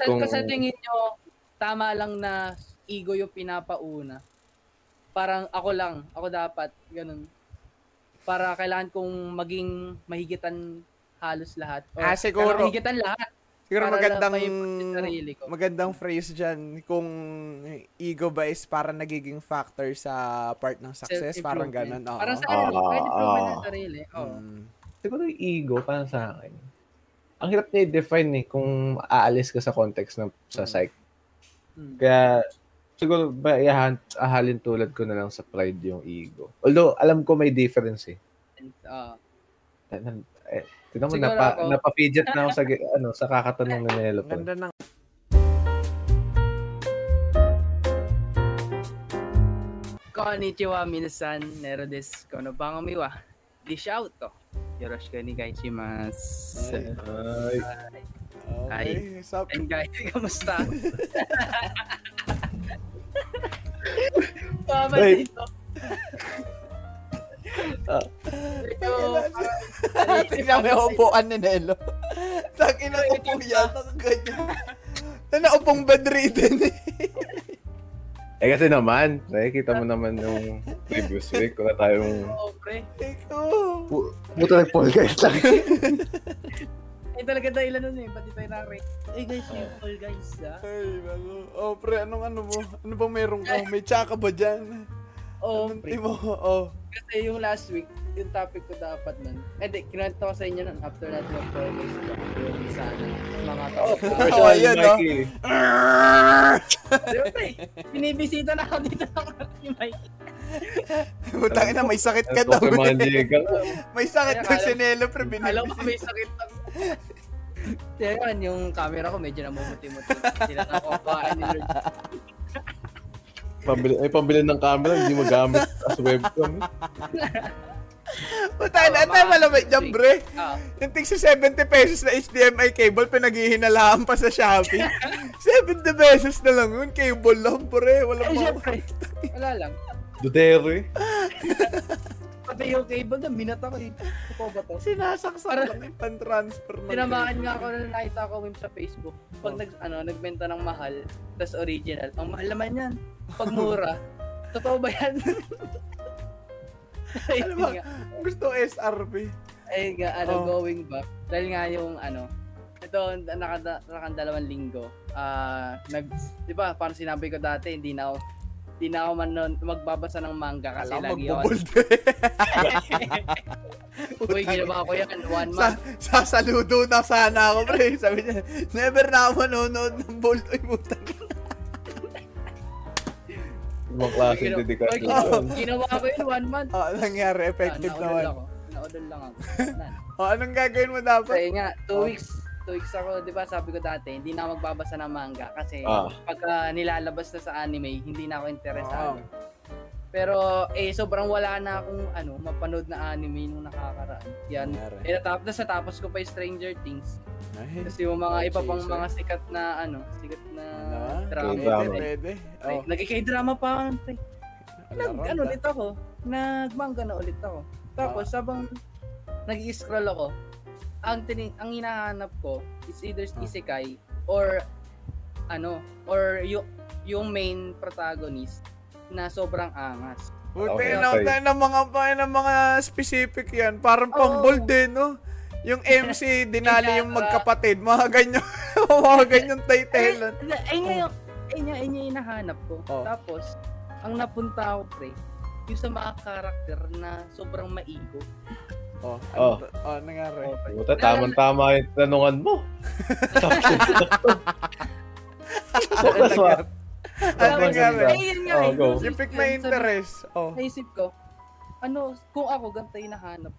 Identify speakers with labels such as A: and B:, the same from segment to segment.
A: Sa,
B: Kung-
A: sa tingin nyo, tama lang na ego yung pinapauna. Parang ako lang, ako dapat, ganun. Para kailangan kong maging mahigitan halos lahat. O,
C: Ah, siguro.
A: Mahigitan lahat.
C: Siguro
A: Para
C: magandang magandang phrase dyan kung ego ba is para nagiging factor sa part ng success, parang ganun. Oo.
A: Parang sa akin, improvement
B: ah.
A: ng sarili. Oo.
C: Mm.
B: Siguro yung ego, para sa akin ang hirap niya i-define eh kung aalis ka sa context ng sa mm. psych.
A: Mm.
B: Kaya siguro ba iahan, ahalin tulad ko na lang sa pride yung ego. Although alam ko may difference eh.
A: And,
B: uh, eh, Tignan mo, napa,
A: ako.
B: napapidget na ako sa, ano, sa kakatanong ni Nelo.
C: Ganda ng
A: Konnichiwa, minasan, nero des, kono bangomiwa. Dish out to. ロです。この番組は、ディッシュアウト。よろしくお願いします。
C: Ay.
B: Ay,
C: Okay, sup?
A: And guys, kamusta? Tama
B: Wait.
A: dito.
B: Ah.
A: Medyo,
C: Tingnan mo yung upuan ni Nelo. Takin na upo yan. Nakaganyan. Na naupong bedridden eh.
B: eh kasi naman, nakikita mo naman yung previous week, wala tayong...
A: oh, pre.
B: Pu- Puto nag-fall guys lang.
A: Ay, talaga dahilan nun eh. Pati tayo na-rate. Eh, guys, yung all guys, ah.
C: Ay, bago. Oh, pre, anong ano mo? Ano bang meron ka? May tsaka ba dyan?
A: Oh, pre.
C: mo? Oh.
A: Kasi yung last week, yung topic ko dapat nun. Eh, di, kinuwento ko sa inyo nun after natin mag-all guys. Yung sana. Mga tao.
C: Oh, ayan, no?
A: Di ba, pre? Binibisita na ako dito ng ni Mike.
C: Putang ina, may sakit ka daw. May sakit daw si Nelo, pre.
A: Alam ko may
C: Binibisita.
A: sakit lang. Kaya yan, yung camera ko medyo namumuti-muti. Sila na kain ni Lord.
B: Pambili, ay, pambili ng camera, hindi magamit as webcam.
C: Putang ina, tayo malamig dyan, pre.
A: Ah,
C: Yung tig sa 70 pesos na HDMI cable, pinaghihinalaan pa sa Shopee. 70 pesos na lang yun, cable lang, pre. Walang
A: ay,
C: mga...
A: Wala lang.
B: Duterte.
A: Pati yung cable na, minata ko eh. Ito ba to?
C: Sinasaksak
A: Para-
C: lang yung pan-transfer ng
A: Tinamaan nga ako na nakita ko meme sa Facebook. Pag
C: Oh.
A: nag, ano, nagbenta ng mahal, tas original, ang mahal naman yan. Pag mura, totoo ba yan?
C: Ano ba?
A: nga.
C: Gusto SRP.
A: Ayun nga, ano,
C: Oh.
A: going back. Dahil nga yung, ano, ito, nakada, nakadalawang linggo. Ah, nag, di ba, parang sinabi ko dati, hindi na ako, hindi na ako man nun magbabasa ng manga kasi
C: Alam,
A: lagi ako. Uy, ginawa ko yan, one
C: Sa,
A: month.
C: sasaludo na sana ako, pre. Sabi niya, never na ako manonood ng bold. Uy, putang
B: Ibang klaseng
A: Ginawa-
B: dedikasyon.
A: Uy,
B: yun.
A: Ginawa ko yun, one month.
C: Oh, nangyari, effective
A: Ah,
C: naman.
A: ako. Naudol lang ako.
C: Oh, anong gagawin mo dapat?
A: Kasi nga, two
C: Oh.
A: weeks, two weeks ako, di ba sabi ko dati, hindi na magbabasa ng manga kasi
B: Ah.
A: pagka nilalabas na sa anime, hindi na ako interesado.
C: Oh.
A: Pero eh sobrang wala na akong ano, mapanood na anime nung nakakaraan. Yan. Eh natapos na sa tapos ko pa yung Stranger Things.
C: Ay,
A: Kasi yung mga
C: Oh,
A: iba pang mga sikat na ano, sikat na
C: Ano?
A: drama.
B: K-drama.
C: Pwede, pwede. Oh,
A: Nagkikay-drama pa pre. Nag, ano ulit ako. Nagmanga na ulit ako. Tapos
C: Ah.
A: habang nag-scroll ako, ang tining ang hinahanap ko is either
C: Ah.
A: isekai or ano, or yung yung main protagonist na sobrang angas.
C: Buti
B: Okay,
C: na
B: okay.
C: tayo ng mga pa ng mga specific yan. Parang pang bold din, no? Yung MC, dinali yung magkapatid. Mga ganyan. mga ganyan title.
A: Eh, ay nga yung, ay nga, ay yung hinahanap ko.
C: Oh.
A: Tapos, ang napunta ako, pre, yung sa mga karakter na sobrang maigo.
C: Oh,
B: Oh.
C: ano, oh, nangyari.
A: Oh, pre.
B: Puta, tamang-tama yung tanungan mo. Focus mo.
C: Ano nangyari?
B: mo.
A: Ay, yun nga,
B: Oh, go.
C: Yung pick my interest. Oh.
A: naisip ko, ano, kung ako ganito yung nahanap,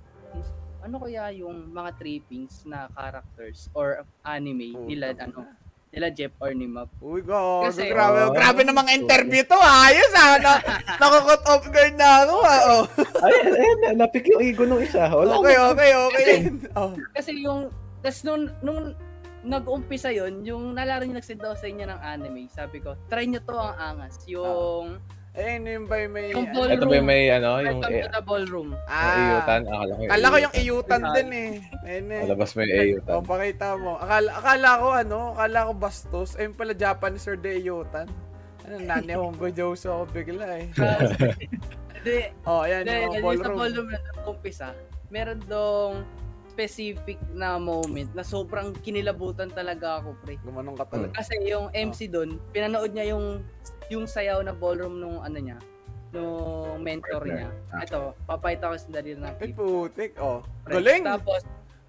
A: ano kaya yung mga trippings na characters or anime nila, ano, nila Jeff or ni Map.
C: Uy, go.
A: Kasi-
C: grabe.
B: Oh.
C: grabe namang interview to. ah. Ayos ah. Na, nakakot off guard na ako ah. Oh.
B: Ay, ay, na- napik yung ego nung isa. Wala
C: Okay, okay, okay. Oh.
A: Kasi yung, tas nung, nung nag-umpisa yon yung nalaro niyo nagsend ako sa inyo ng anime, sabi ko, try nyo to ang angas. Yung,
C: Eh, ano yung ba yung may...
A: Yung
C: ano?
A: ballroom.
B: Ito ba yung may ano, yung
A: Welcome
B: eh,
A: to the ballroom.
C: Ah,
B: iyutan? Akala ko
C: Kala ko yung iyutan din eh. Ayun eh.
B: Malabas mo yung iyutan.
C: O, pakita mo. Akala, akala ko ano, akala ko bastos. Ayun pala Japanese or the iyutan. Ano, nani Hongo Joso ako bigla eh.
A: Hindi,
C: Oh, ayan yung
A: yung sa
C: ballroom.
A: ballroom na kumpisa, meron dong specific na moment na sobrang kinilabutan talaga ako, pre.
C: Gumanong ka talaga.
A: Kasi yung MC doon, pinanood niya yung yung sayaw na ballroom nung ano niya, nung mentor
B: Partner.
A: niya.
B: Ah.
A: Ito, papayta ko sa dali ng
C: Ay, putik. Oh. Galing!
A: Tapos,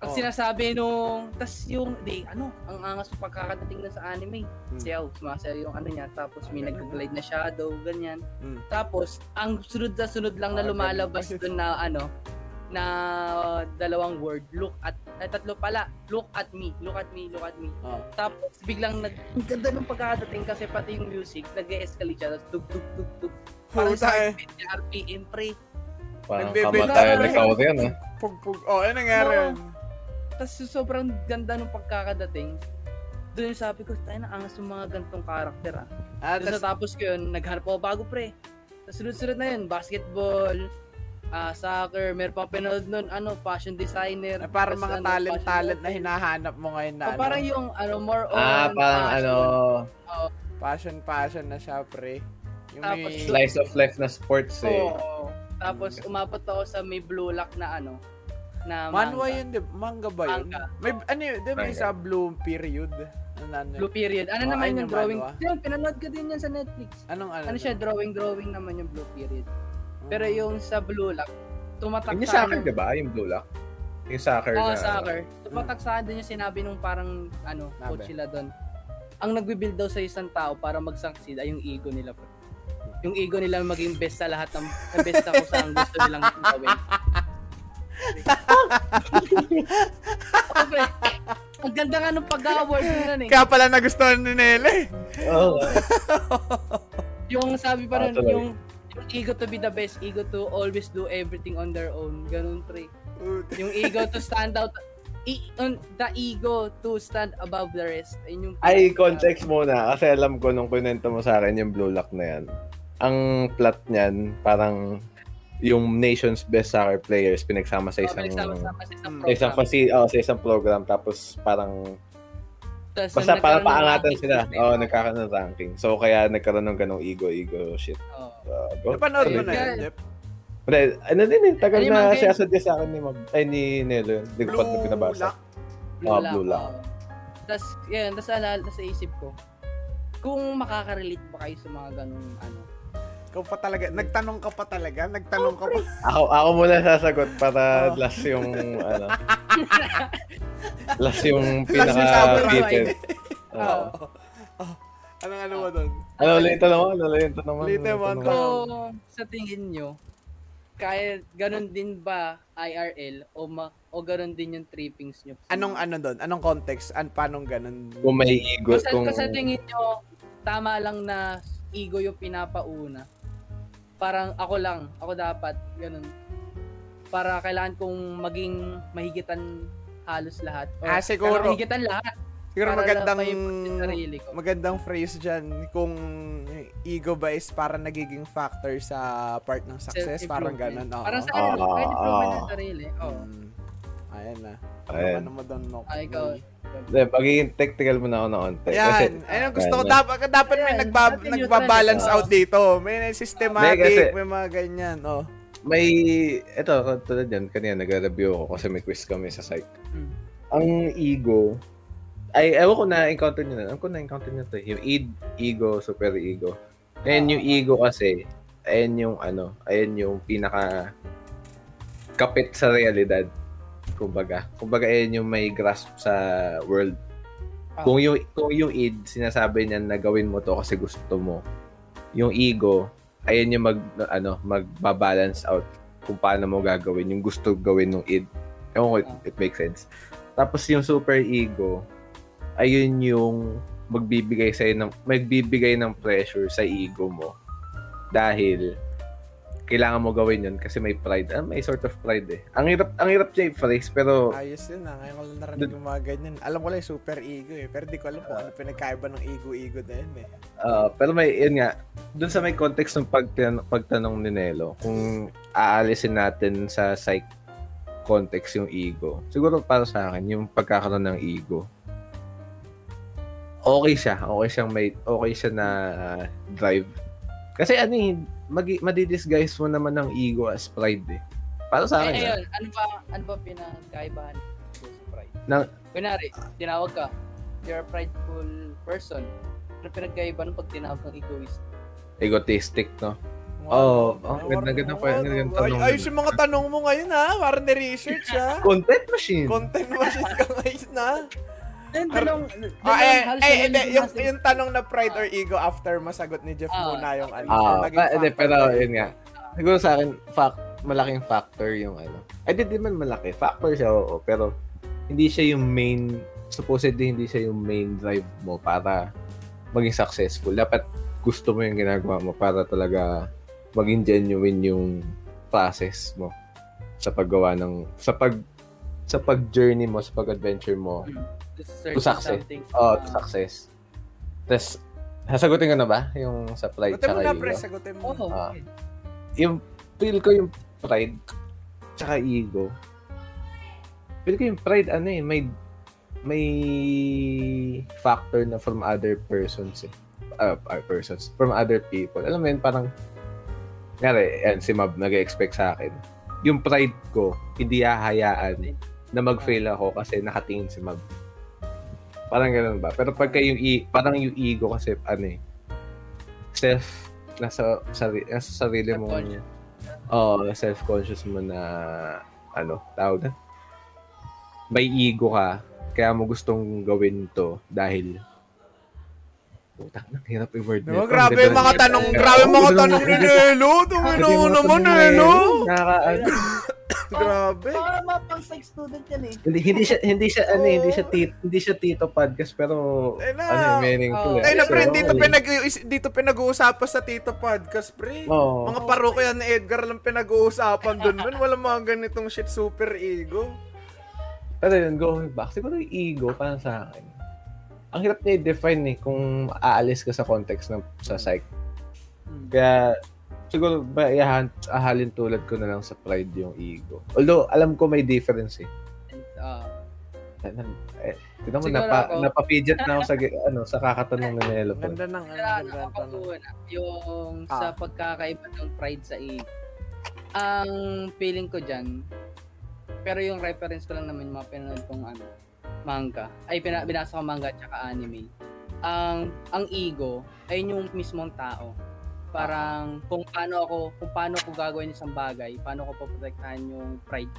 A: ang
C: Oh.
A: sinasabi nung, tas yung, di, ano, ang angas ng pagkakadating na sa anime.
C: Hmm.
A: Sayaw, sumasayaw yung ano niya. Tapos may
C: Galing,
A: nag-glide na shadow, ganyan.
C: Hmm.
A: Tapos, ang sunod na sunod lang na
C: Ah,
A: lumalabas
C: galing.
A: doon na ano, na dalawang word, look at, ay tatlo pala, look at me, look at me, look at me.
C: Oh.
A: Tapos biglang nag, ang ganda ng pagkakadating kasi pati yung music, nag-escalate siya, tapos tug tug tug tug. Parang sa
C: eh.
A: RPM pre.
B: Parang kamatayan
A: na
B: ni. Kaori yan, ah.
C: Pug, pug. Oh, ano nangyari yun?
A: Tapos sobrang ganda ng pagkakadating. Doon yung sabi ko, tayo na angas yung mga gantong karakter ah.
C: Ah,
A: Tapos
C: tas,
A: natapos ko yun, naghanap ako bago pre. Tapos sunod-sunod na yun, basketball, ah soccer, meron pa pinanood nun, ano, fashion designer.
C: eh, parang mga
A: ano,
C: talent-talent na
A: fashion
C: hinahanap mo ngayon na
A: Oh, parang
C: ano,
A: yung ano more on
B: Ah, parang
A: fashion.
B: ano,
C: passion-passion na siya, pre. Yung
A: Tapos,
C: may...
B: slice of life na sports eh.
A: Oo. Tapos umabot ako sa may blue lock na ano na
C: Manwa
A: manga.
C: yun, di Manga ba yun?
A: Manga.
C: May, ano yun, di ba
B: Manga.
C: sa blue period? Ano, ano,
A: Blue period. Ano
C: Oh,
A: naman yung
C: yung
A: drawing?
C: manhwa.
A: Yun, pinanood ko din yan sa Netflix.
C: anong ano?
A: Ano siya, drawing drawing naman yung blue period. Pero yung sa blue lock, tumatak
B: Yung
A: sa
B: soccer, di ba? Yung blue lock. Yung soccer
A: Oo,
B: na.
A: soccer. Tumatak sa akin din yung sinabi nung parang ano, coach sila doon. Ang nagbi-build daw sa isang tao para mag-succeed ay yung ego nila. Bro. Yung ego nila maging best sa lahat ng best ako sa ang gusto nilang gawin. Okay. Ang ganda nga ng pag-award nila eh.
C: Kaya pala nagustuhan ni Nele.
B: Oo.
A: Yung sabi pa
B: Ah,
A: nun,
B: tuloy.
A: yung, yung ego to be the best, ego to always do everything on their own. Ganun, pre. Yung ego to stand out, i- on, the ego to stand above the rest. Ayun yung
B: Ay, context muna. Kasi alam ko nung kunento mo sa akin yung blue lock na yan. Ang plot niyan, parang yung nation's best soccer players pinagsama sa
A: Oh,
B: isang
A: sa isang
B: sa isang
A: program.
B: fasi- oh, sa isang program tapos parang
A: Tas,
B: basta
A: ng
B: paangatan sila.
A: system,
B: Oh, nagkakaroon ng ranking. So kaya nagkaroon ng ganong ego ego shit.
A: oh.
B: Uh, go.
C: Napanood mo na yun, Jeff?
B: Pre, ano din eh, tagal
A: yung
B: na siya suggest sa akin ni Mag, ay ni Nelo. yun. Hindi ko pa
C: Blue
B: pinabasa.
C: Lock?
B: Ah, blue lock.
A: Tapos, yan, tas alala sa isip ko, kung makaka-relate ba kayo sa mga ganung ano,
C: Ikaw pa talaga, nagtanong ka pa talaga, nagtanong ka pa.
B: Ako ako muna sasagot para
C: Oh.
B: last yung ano. last yung
C: Last yung
B: pinaka
C: sabi
B: fitted.
A: Oo.
C: Oh, anong ano mo doon?
B: Ano ulit ito naman? Ano ulit ito naman?
C: Ulit naman,
B: Ano
C: Go.
A: kung sa tingin nyo, kaya ganun din ba IRL o ma, o ganun din yung trippings nyo?
C: Anong ano doon? Anong context? An paanong ganun?
B: Kung may ego,
A: Kung sa,
B: kung...
A: kung sa tingin nyo, tama lang na ego yung pinapauna. Parang ako lang, ako dapat, ganun. Para kailangan kong maging mahigitan halos lahat. Or
C: Ah, siguro.
A: Mahigitan lahat.
C: Siguro
A: para
C: magandang
A: lang ma-improve yung sarili ko.
C: magandang phrase dyan kung ego ba is para nagiging factor sa part ng success, parang ganun. Oo.
A: Parang sa ano, kahit improvement
B: oo.
A: ng sarili. Oo.
C: Mm. Ayan na.
B: Ayan.
C: Ano mo doon, no?
A: Ah, ikaw.
B: Hindi, magiging technical muna ako na onte.
C: Ayan, ang gusto ko. Dapat, dapat may nagba, nagbabalance out dito. May systematic, may mga ganyan. Oh.
B: may, ito, tulad yan, kanina nag-review ako kasi may quiz kami sa psych.
A: Hmm.
B: Ang ego, ay, ewan ko na-encounter nyo na. Ewan ko na-encounter nyo to. Yung id, ego, super ego. And yung ego kasi, ayan yung ano, ayan yung pinaka kapit sa realidad. Kumbaga. Kumbaga, ayan yung may grasp sa world.
A: Ah.
B: Kung yung, kung yung id, sinasabi niya na gawin mo to kasi gusto mo. Yung ego, ayan yung mag, ano, magbabalance out kung paano mo gagawin yung gusto gawin ng id. Ewan ko, it, it makes sense. Tapos yung super ego, ayun yung magbibigay sa ng magbibigay ng pressure sa ego mo dahil kailangan mo gawin yun kasi may pride. Ah, may sort of pride eh. Ang hirap, ang hirap siya i-phrase, pero
C: Ayos yun ah. Ngayon ko lang narinig yung mga ganyan. Alam ko lang yung super ego eh. Pero di ko alam kung ano pinagkaiba ng ego-ego na yun eh.
B: ah, pero may, yun nga, dun sa may context ng pagtan- pagtanong ni Nelo, kung aalisin natin sa psych context yung ego, siguro para sa akin, yung pagkakaroon ng ego, okay siya. Okay siyang may, okay siya na ah, drive. Kasi ano eh, magi, madidisguise mo naman ng ego as pride eh. Para sa akin,
A: Eh, ayun, ano ba, ano ba pinagkaibahan sa pride?
B: Na-
A: Kunwari, tinawag ka, you're a prideful person. Ano pinagkaiba nung pag tinawag kang egoist?
B: egotistic, no?
C: Wow.
B: Oo, oh,
C: Wow,
B: ganda, ganda ganda
C: wow.
B: tanong.
C: Ay, ayos yung mga tanong mo ngayon ha. Parang na-research ha.
B: Content machine.
C: Content machine ka ngayon na.
A: Then, dalawang,
C: Ah, eh, eh, hindi, yung, yung tanong na pride or ego after masagot ni Jeff
A: Ah,
C: muna yung ano.
B: Ah,
C: naging
B: pa, hindi,
C: factor
B: pero yun nga. Siguro sa akin, fact, malaking factor yung ano. Ay, di, di man malaki. Factor siya, oo. Pero, hindi siya yung main, supposedly hindi siya yung main drive mo para maging successful. Dapat gusto mo yung ginagawa mo para talaga maging genuine yung process mo sa paggawa ng, sa pag, sa pag-journey mo, sa pag-adventure mo,
A: To search
B: to success.
A: something.
B: oh, to success. Tapos, sasagutin ko na ba yung sa pride
C: Sagutin mo na, pre. Sagutin mo.
A: Oo.
B: Ah. yung feel ko yung pride tsaka ego. Feel ko yung pride ano eh may may factor na from other persons eh. Uh, uh, persons from other people. Alam mo yun, parang Ngari, yan, si Mab nag-expect sa akin. Yung pride ko, hindi hahayaan na mag-fail ako kasi nakatingin si Mab. Parang ganun ba? Pero pagka yung, i- parang yung ego kasi, ano eh, self, nasa, sari, nasa sarili mo,
A: Self-conscious.
B: oh, self-conscious mo na, ano, tawag na, may ego ka, kaya mo gustong gawin to dahil Putang na, hirap i-word nito.
C: grabe yung mga tanong, grabe yung mga tanong ni Nelo. Tumino naman,
B: tanong
C: Nelo.
B: Nakaka,
C: Grabe.
A: Para mapang psych student yan eh.
B: hindi hindi siya hindi siya ano hindi siya tito, hindi siya tito podcast pero
C: Ay na.
B: ano meaningful.
A: Oh.
B: eh.
C: Ay na, pre, dito,
B: okay.
C: pinag dito pinag-uusapan sa Tito Podcast, pre.
B: Oo.
C: Mga parokya ni Edgar lang pinag-uusapan dun, man. Wala mga ganitong shit super ego.
B: Pero yun, going back, siguro yung ego para sa akin. Ang hirap niya i-define eh kung aalis ka sa context ng sa psych.
A: Hmm.
B: Kaya siguro ba iahan, ahalin tulad ko na lang sa pride yung ego. Although alam ko may difference eh.
A: Ah,
B: eh Tignan mo,
A: Siguro
B: napa,
A: ako-
B: napapidget na ako sa, ano, sa kakatanong ni Nelo.
C: Ganda ng, ano, ganda ng
A: yung
C: Ah.
A: sa pagkakaiba ng pride sa ego. Ang feeling ko dyan, pero yung reference ko lang naman yung mga pinanood kong ano, manga. Ay, pina, binasa ko manga at saka anime. Ang ang ego ay yung mismong tao. Parang kung paano ako, kung paano ko gagawin isang bagay, paano ko poprotektahan yung pride.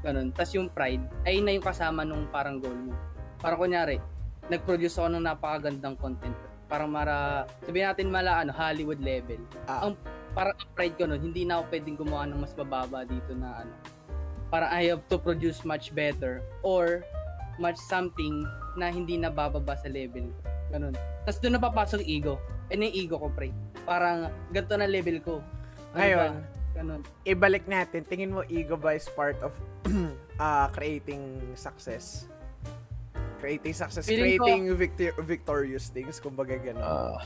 A: Ganun. Tapos yung pride ay na yung kasama nung parang goal mo. Parang kunyari, nag-produce ako ng napakagandang content. Parang mara, sabihin natin mala ano, Hollywood level.
C: Ah.
A: Ang parang ang pride ko nun, hindi na ako pwedeng gumawa ng mas bababa dito na ano. Para I have to produce much better or much something na hindi na bababa sa level. Ganun. Tapos doon napapasok yung ego. Eh, yung ego ko, pre. Parang ganito na level ko. Ano
C: Ngayon,
A: ba? Ganun.
C: ibalik natin. Tingin mo ego ba is part of ah creating success? Creating success,
A: Feeling ko-
C: creating victor- victorious things, kumbaga gano'n.
B: Ah,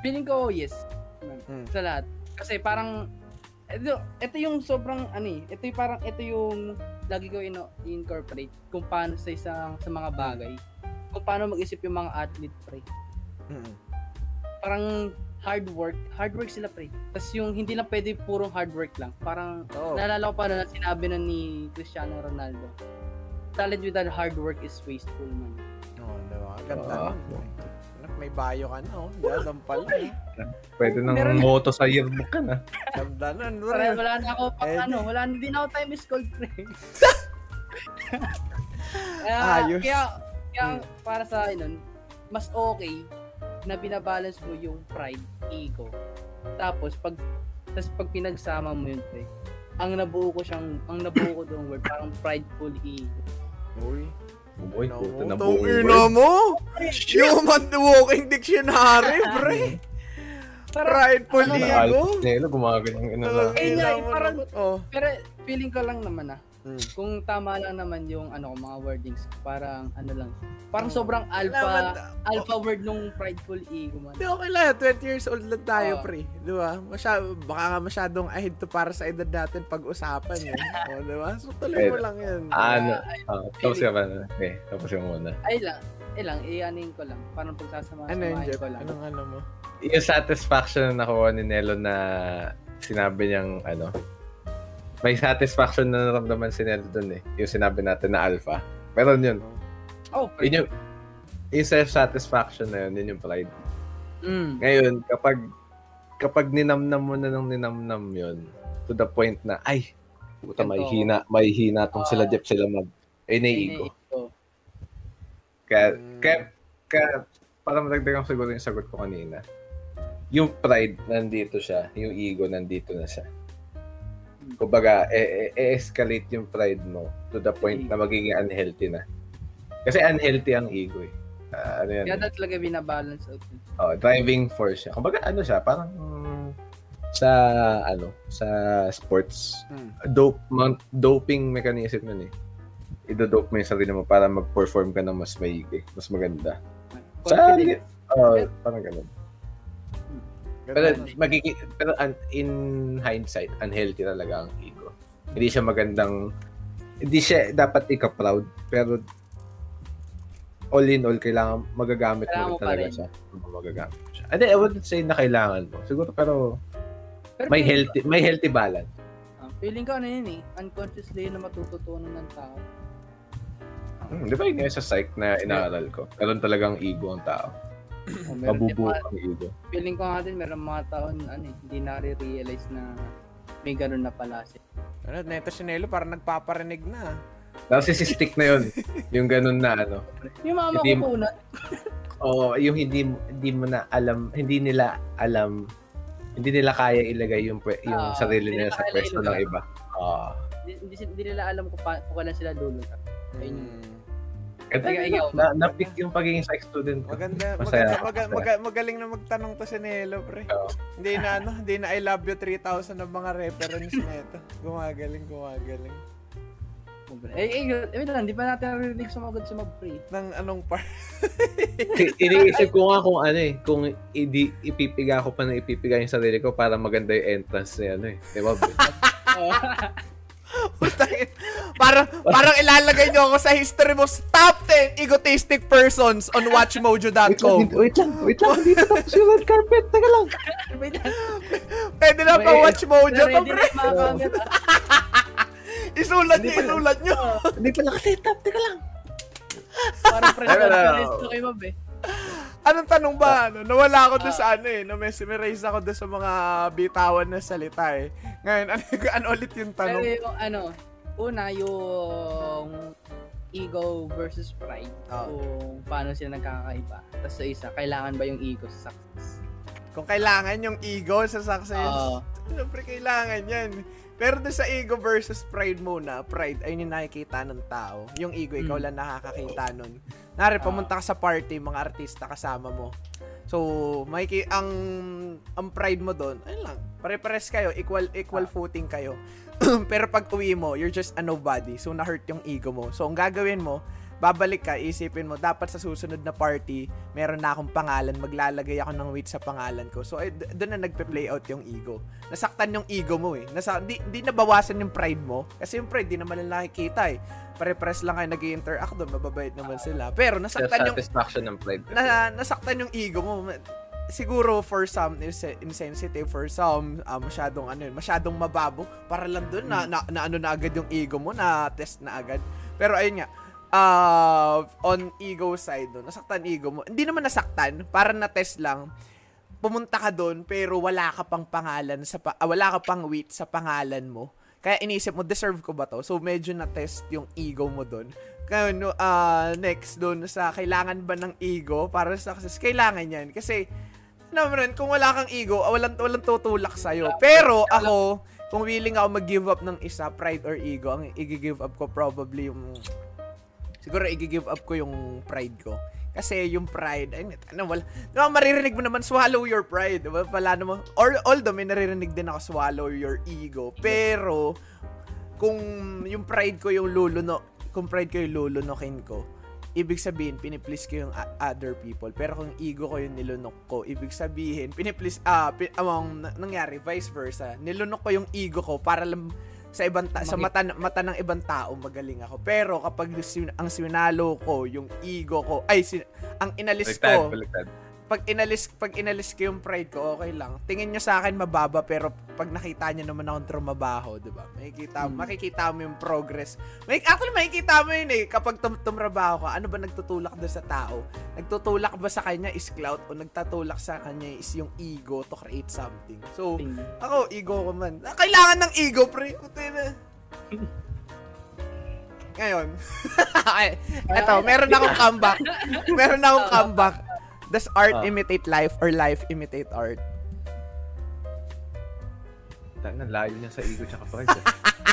A: Feeling ko, yes.
C: Hmm.
A: Sa lahat. Kasi parang, ito, ito yung sobrang, ano eh, ito yung parang, ito yung lagi ko ino- incorporate kung paano sa isang, sa mga bagay. Kung paano mag-isip yung mga athlete, pre.
C: Mm.
A: Parang hard work, hard work sila, pre. Tapos yung hindi lang pwede purong hard work lang. Parang,
C: Oo.
A: naalala ko pa na sinabi na ni Cristiano Ronaldo, talent without hard work is wasteful, man.
C: Oo, diba? Ganda
B: Ah.
C: nun. Anak, may bio ka na, oh. Dadam pala. eh.
B: pwede nang
A: Meron-
B: moto sa yearbook ka na.
C: Ganda nun. bro.
A: Wala, wala na ako, pang,
C: Eh,
A: ano, wala na din ako time is called, pre. kaya,
C: Ayos.
A: kaya, kaya
C: Hmm.
A: para sa akin nun, mas okay na binabalance mo yung pride, ego. Tapos, pag, tapos pag pinagsama mo yun, pre, ang nabuo ko siyang, ang nabuo ko doon word, parang prideful ego.
C: Uy.
B: Uy, puto
C: mo?
B: na buong
C: ina
B: word.
C: mo! Human walking dictionary, pre! Prideful
A: Ano,
C: ego?
B: Nelo, gumaganyan ano lang.
A: Eh, nga, eh, parang-
C: Oh.
A: pero feeling ko lang naman ah.
C: Mm.
A: Kung tama lang naman yung ano mga wordings, parang ano lang. Parang
C: Oh.
A: sobrang alpha alpha word nung prideful ego man.
C: Hindi, okay lang. 20 years old lang tayo,
A: Oo.
C: pre. Di ba? Masya, baka nga masyadong ahead to para sa edad natin pag-usapan eh. o, di ba? So, tuloy mo lang yan.
B: Ano?
A: Ay,
B: Oh, tapos ka ba? Okay, tapos ka muna.
A: ay lang. Eh lang, i-anin ko lang. Parang pagsasama
C: ano yun,
A: ko lang.
C: Anong ano mo?
B: Yung satisfaction na nakuha ni Nelo na sinabi niyang ano, may satisfaction na naramdaman si Nelo dun eh. Yung sinabi natin na alpha. Pero yun,
A: Oh,
B: yun yung, yung self-satisfaction na yun, yun yung pride.
A: Mm.
B: Ngayon, kapag kapag ninamnam mo na ng ninamnam yun, to the point na, ay, puta, may hina, may hina tong sila
A: Ah.
B: Jeff sila mag, ay, naiigo.
A: Ego.
B: Kaya,
C: Mm.
B: kaya, kaya, para madagdagan siguro yung sagot ko kanina, yung pride, nandito siya, yung ego, nandito na siya. Kumbaga, e- e- e-escalate yung pride mo to the point na magiging unhealthy na. Kasi unhealthy ang ego eh. Ah, ano yan?
A: Kaya dapat talaga binabalance out.
B: Oh, driving force siya. Kumbaga ano siya, parang mm, sa ano, sa sports,
C: Hmm.
B: dope mount, doping mechanism yun eh. Ido-dope mo yung sarili mo para mag-perform ka ng mas maigi, mas maganda. Sa oh, parang ganun. Pero magiging pero in hindsight, unhealthy talaga ang ego. Hindi siya magandang hindi siya dapat ika-proud pero all in all kailangan magagamit
A: Kailangan
B: mo
A: mo
B: talaga
A: rin.
B: siya. Magagamit siya. Hindi, I wouldn't say na kailangan mo. Siguro pero
A: Pero
B: may healthy may healthy balance.
A: ah, feeling ko ano yun eh, unconsciously na matututunan ng tao.
B: Hmm, di ba yun yung sa psych na inaaral ko? Meron talagang ego ang tao.
A: O, meron din
B: Mabubuo ang ego.
A: feeling ko nga din meron mga tao na ano eh, hindi na-realize na may ganun na pala siya.
C: Ano, neto si Nelo parang nagpaparinig na.
B: Narcissistic na yun. yung ganun na ano.
A: Yung mama
B: Hindi
A: ko
B: mo-
A: po na,
B: O yung hindi hindi mo na alam, hindi nila alam, hindi nila kaya ilagay yung yung
A: Ah,
B: sarili nila sa pwesto ng iba. Ah.
A: hindi, hindi, hindi nila alam kung, pa, kung kailan sila lulutat. Ayun yun.
C: Hmm.
B: Ganda,
A: Ikaw- ikaw,
B: na, na-pick yung pagiging psych student ko.
C: Maganda,
B: Masaya.
C: maganda, maga- maga- magaling na magtanong to si Nelo, pre.
B: Oo.
C: Hindi na ano, hindi na I love you 3,000 ng mga reference nito. Gumagaling, gumagaling.
A: Eh, eh, eh, wait lang, di pa natin narinig sumagod sa mag-pre.
C: Ng anong part?
B: I- Iniisip ko nga kung ano eh, kung idi, ipipiga ko pa na ipipiga yung sarili ko para maganda yung entrance niya, ano eh. Di ba?
C: parang, parang ilalagay nyo ako sa history mo top 10 egotistic persons on
B: wait lang,
C: watchmojo.com.
B: wait lang, wait lang, dito tapos yung red carpet, taga lang.
A: Wait lang.
C: Pwede na pa watchmojo to, pre.
A: na.
C: Isulat nyo, isulat nyo.
B: Hindi pa nakaset up, teka lang.
A: Parang press
B: Wala, wala.
A: conference
C: Anong tanong ba? Ano? Nawala ako doon sa ano eh. Na-mesmerize ako doon sa mga bitawan na salita eh. Ngayon, ano, ano ulit yung
A: Pero
C: tanong?
A: yung ano, una yung ego versus pride.
C: Ah.
A: Kung paano sila nagkakaiba. Tapos sa isa, kailangan ba yung ego sa success?
C: Kung kailangan yung ego sa success,
A: Oo.
C: Siyempre, kailangan yan. Pero doon sa ego versus pride muna, pride ay yung nakikita ng tao. Yung ego, ikaw
A: Mm.
C: lang nakakakita nun. Nari,
A: Ah.
C: pumunta ka sa party, mga artista kasama mo. So, may ang ang pride mo doon, ayun lang, pare-pares kayo, equal equal
A: Ah.
C: footing kayo. Pero pag uwi mo, you're just a nobody. So, na-hurt yung ego mo. So, ang gagawin mo, babalik ka, isipin mo, dapat sa susunod na party, meron na akong pangalan, maglalagay ako ng weight sa pangalan ko. So, d- doon na nagpe-play out yung ego. Nasaktan yung ego mo eh. Nasa, di, di nabawasan yung pride mo. Kasi yung pride, di naman nila nakikita eh. Pare-pares lang kayo nag interact doon, mababait naman sila. Pero nasaktan yung,
B: Satisfaction ng pride.
C: na, nasaktan yung ego mo. Siguro for some is insensitive, for some ah, masyadong ano yun, masyadong mababo para lang doon na, na, na ano na agad yung ego mo, na test na agad. Pero ayun nga, uh, on ego side doon, nasaktan ego mo. Hindi naman nasaktan, para na test lang. Pumunta ka doon pero wala ka pang pangalan sa pa, ah, wala ka pang weight sa pangalan mo. Kaya inisip mo, deserve ko ba to? So, medyo na-test yung ego mo doon. Kaya, no, ah, next doon sa kailangan ba ng ego para sa success? Kailangan yan. Kasi, naman, kung wala kang ego, ah, walang, walang tutulak sa'yo. Pero, ako, kung willing ako mag-give up ng isa, pride or ego, ang i-give up ko probably yung, siguro i-give up ko yung pride ko. Kasi yung pride, ay, ano, wala. Diba, maririnig mo naman, swallow your pride. Diba? Wala naman. Or, although, may naririnig din ako, swallow your ego. Pero, kung yung pride ko yung luluno, kung pride ko yung lulunokin ko, ibig sabihin, piniplease ko yung other people. Pero kung ego ko yung nilunok ko, ibig sabihin, piniplease, ah, pin, amang na- nangyari, vice versa. Nilunok ko yung ego ko para lang sa ibang ta- sa mata mata ng ibang tao magaling ako. Pero kapag sin- ang sinalo ko yung ego ko, ay sin- ang inalis
B: Baliktad,
C: ko,
B: baliktad.
C: Pag inalis pag inalis ko yung pride ko, okay lang. Tingin nyo sa akin mababa pero pag nakita nyo naman akong trumabaho, 'di ba? Makikita
A: Hmm.
C: makikita mo yung progress. May actually makikita mo yun eh kapag tum tumrabaho ka, ano ba nagtutulak doon sa tao? Nagtutulak ba sa kanya is clout o nagtatulak sa kanya is yung ego to create something. So, ako ego ko man. Ah, Kailangan ng ego, pre. Puti na. Ngayon. Eto, meron akong comeback. Meron akong comeback. Does art
B: Ah.
C: imitate life or life imitate art?
B: Tangina, layo niya sa ego tsaka pride. eh.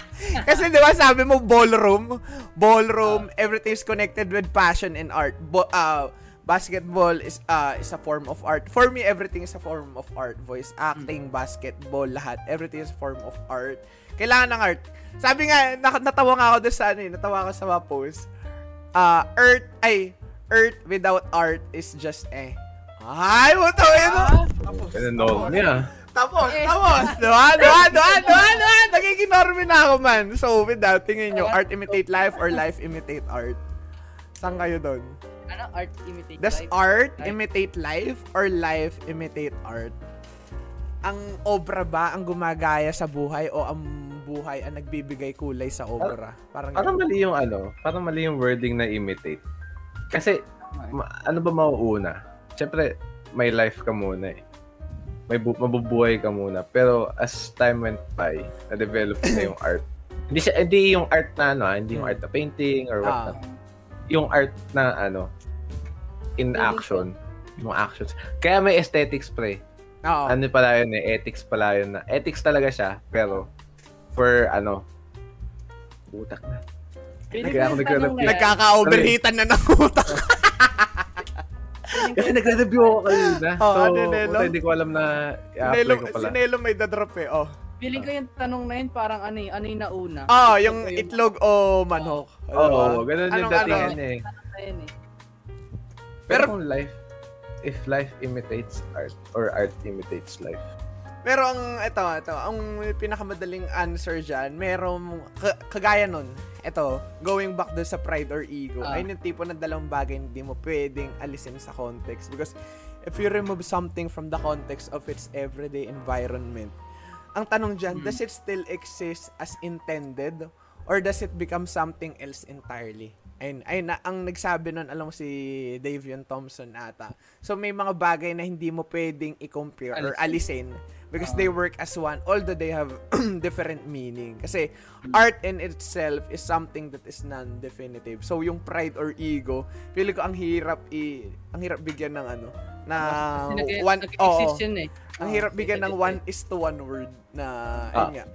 C: Kasi di ba sabi mo ballroom, ballroom, everything is connected with passion and art. Bo- uh, basketball is uh, is a form of art. For me, everything is a form of art. Voice acting, basketball, lahat. Everything is a form of art. Kailangan ng art. Sabi nga, natawa nga ako doon sa ano, eh, natawa ako sa mga post. Uh, earth, ay, earth without art is just eh. Ay, mo to, ito.
B: Ganun norm niya.
C: Tapos, tapos. Diba? Diba? Diba? Diba? Diba? Nagiging norme na ako, man. So, with that, tingin nyo, art imitate life or life imitate art? Saan kayo doon?
A: Ano? Art imitate
C: Does
A: life?
C: art
A: Life?
C: imitate life or life imitate art? Ang obra ba ang gumagaya sa buhay o ang buhay ang nagbibigay kulay sa obra? Parang
B: Parang
C: ganun.
B: mali yung ano, parang mali yung wording na imitate. Kasi, ma- ano ba mauuna? Siyempre, may life ka muna eh. May bu- mabubuhay ka muna. Pero as time went by, na-develop na yung art. Hindi siya, hindi yung art na ano, ah, hindi yung
C: Hmm.
B: art na painting or what
C: Ah.
B: Yung art na ano, in action. Yung actions. Kaya may aesthetics pre.
C: Oo.
B: Ano pala yun eh, ethics pala yun na. Ethics talaga siya, pero for ano, utak na.
C: Nagkaka-overheatan na ng utak.
B: Kasi nagre-review ako kanina.
C: Oh,
B: so,
C: ano, Nelo?
B: hindi ko alam na i-apply ko pala.
C: sinelo may dadrop eh. Oh.
A: Feeling ko yung tanong na yun parang ano eh, ano yung nauna.
C: Ah, yung itlog o manok.
B: Oo, oh,
C: Diba?
B: ganun yung datingan eh. Pero- kung life, if life imitates art, or art imitates life.
C: Pero ang ito, ito, ang pinakamadaling answer diyan, merong ka- kagaya nun. Ito, going back doon sa pride or ego.
A: Ah.
C: Ayun yung tipo ng dalawang bagay hindi mo pwedeng alisin sa context because if you remove something from the context of its everyday environment, ang tanong diyan,
A: Hmm.
C: does it still exist as intended or does it become something else entirely? Ayun, ayun na, ang nagsabi nun, alam mo si Davion Thompson ata. So, may mga bagay na hindi mo pwedeng i-compare or alisin because
A: Ah.
C: they work as one although they have different meaning. Kasi, art in itself is something that is non-definitive. So, yung pride or ego, feeling ko ang hirap i ang hirap bigyan ng ano, na
A: Kasi nag-
C: one,
A: nag-exist yun eh.
C: ang hirap
A: kasi
C: bigyan ng one is to one word na,
B: Ah.
C: ayun nga.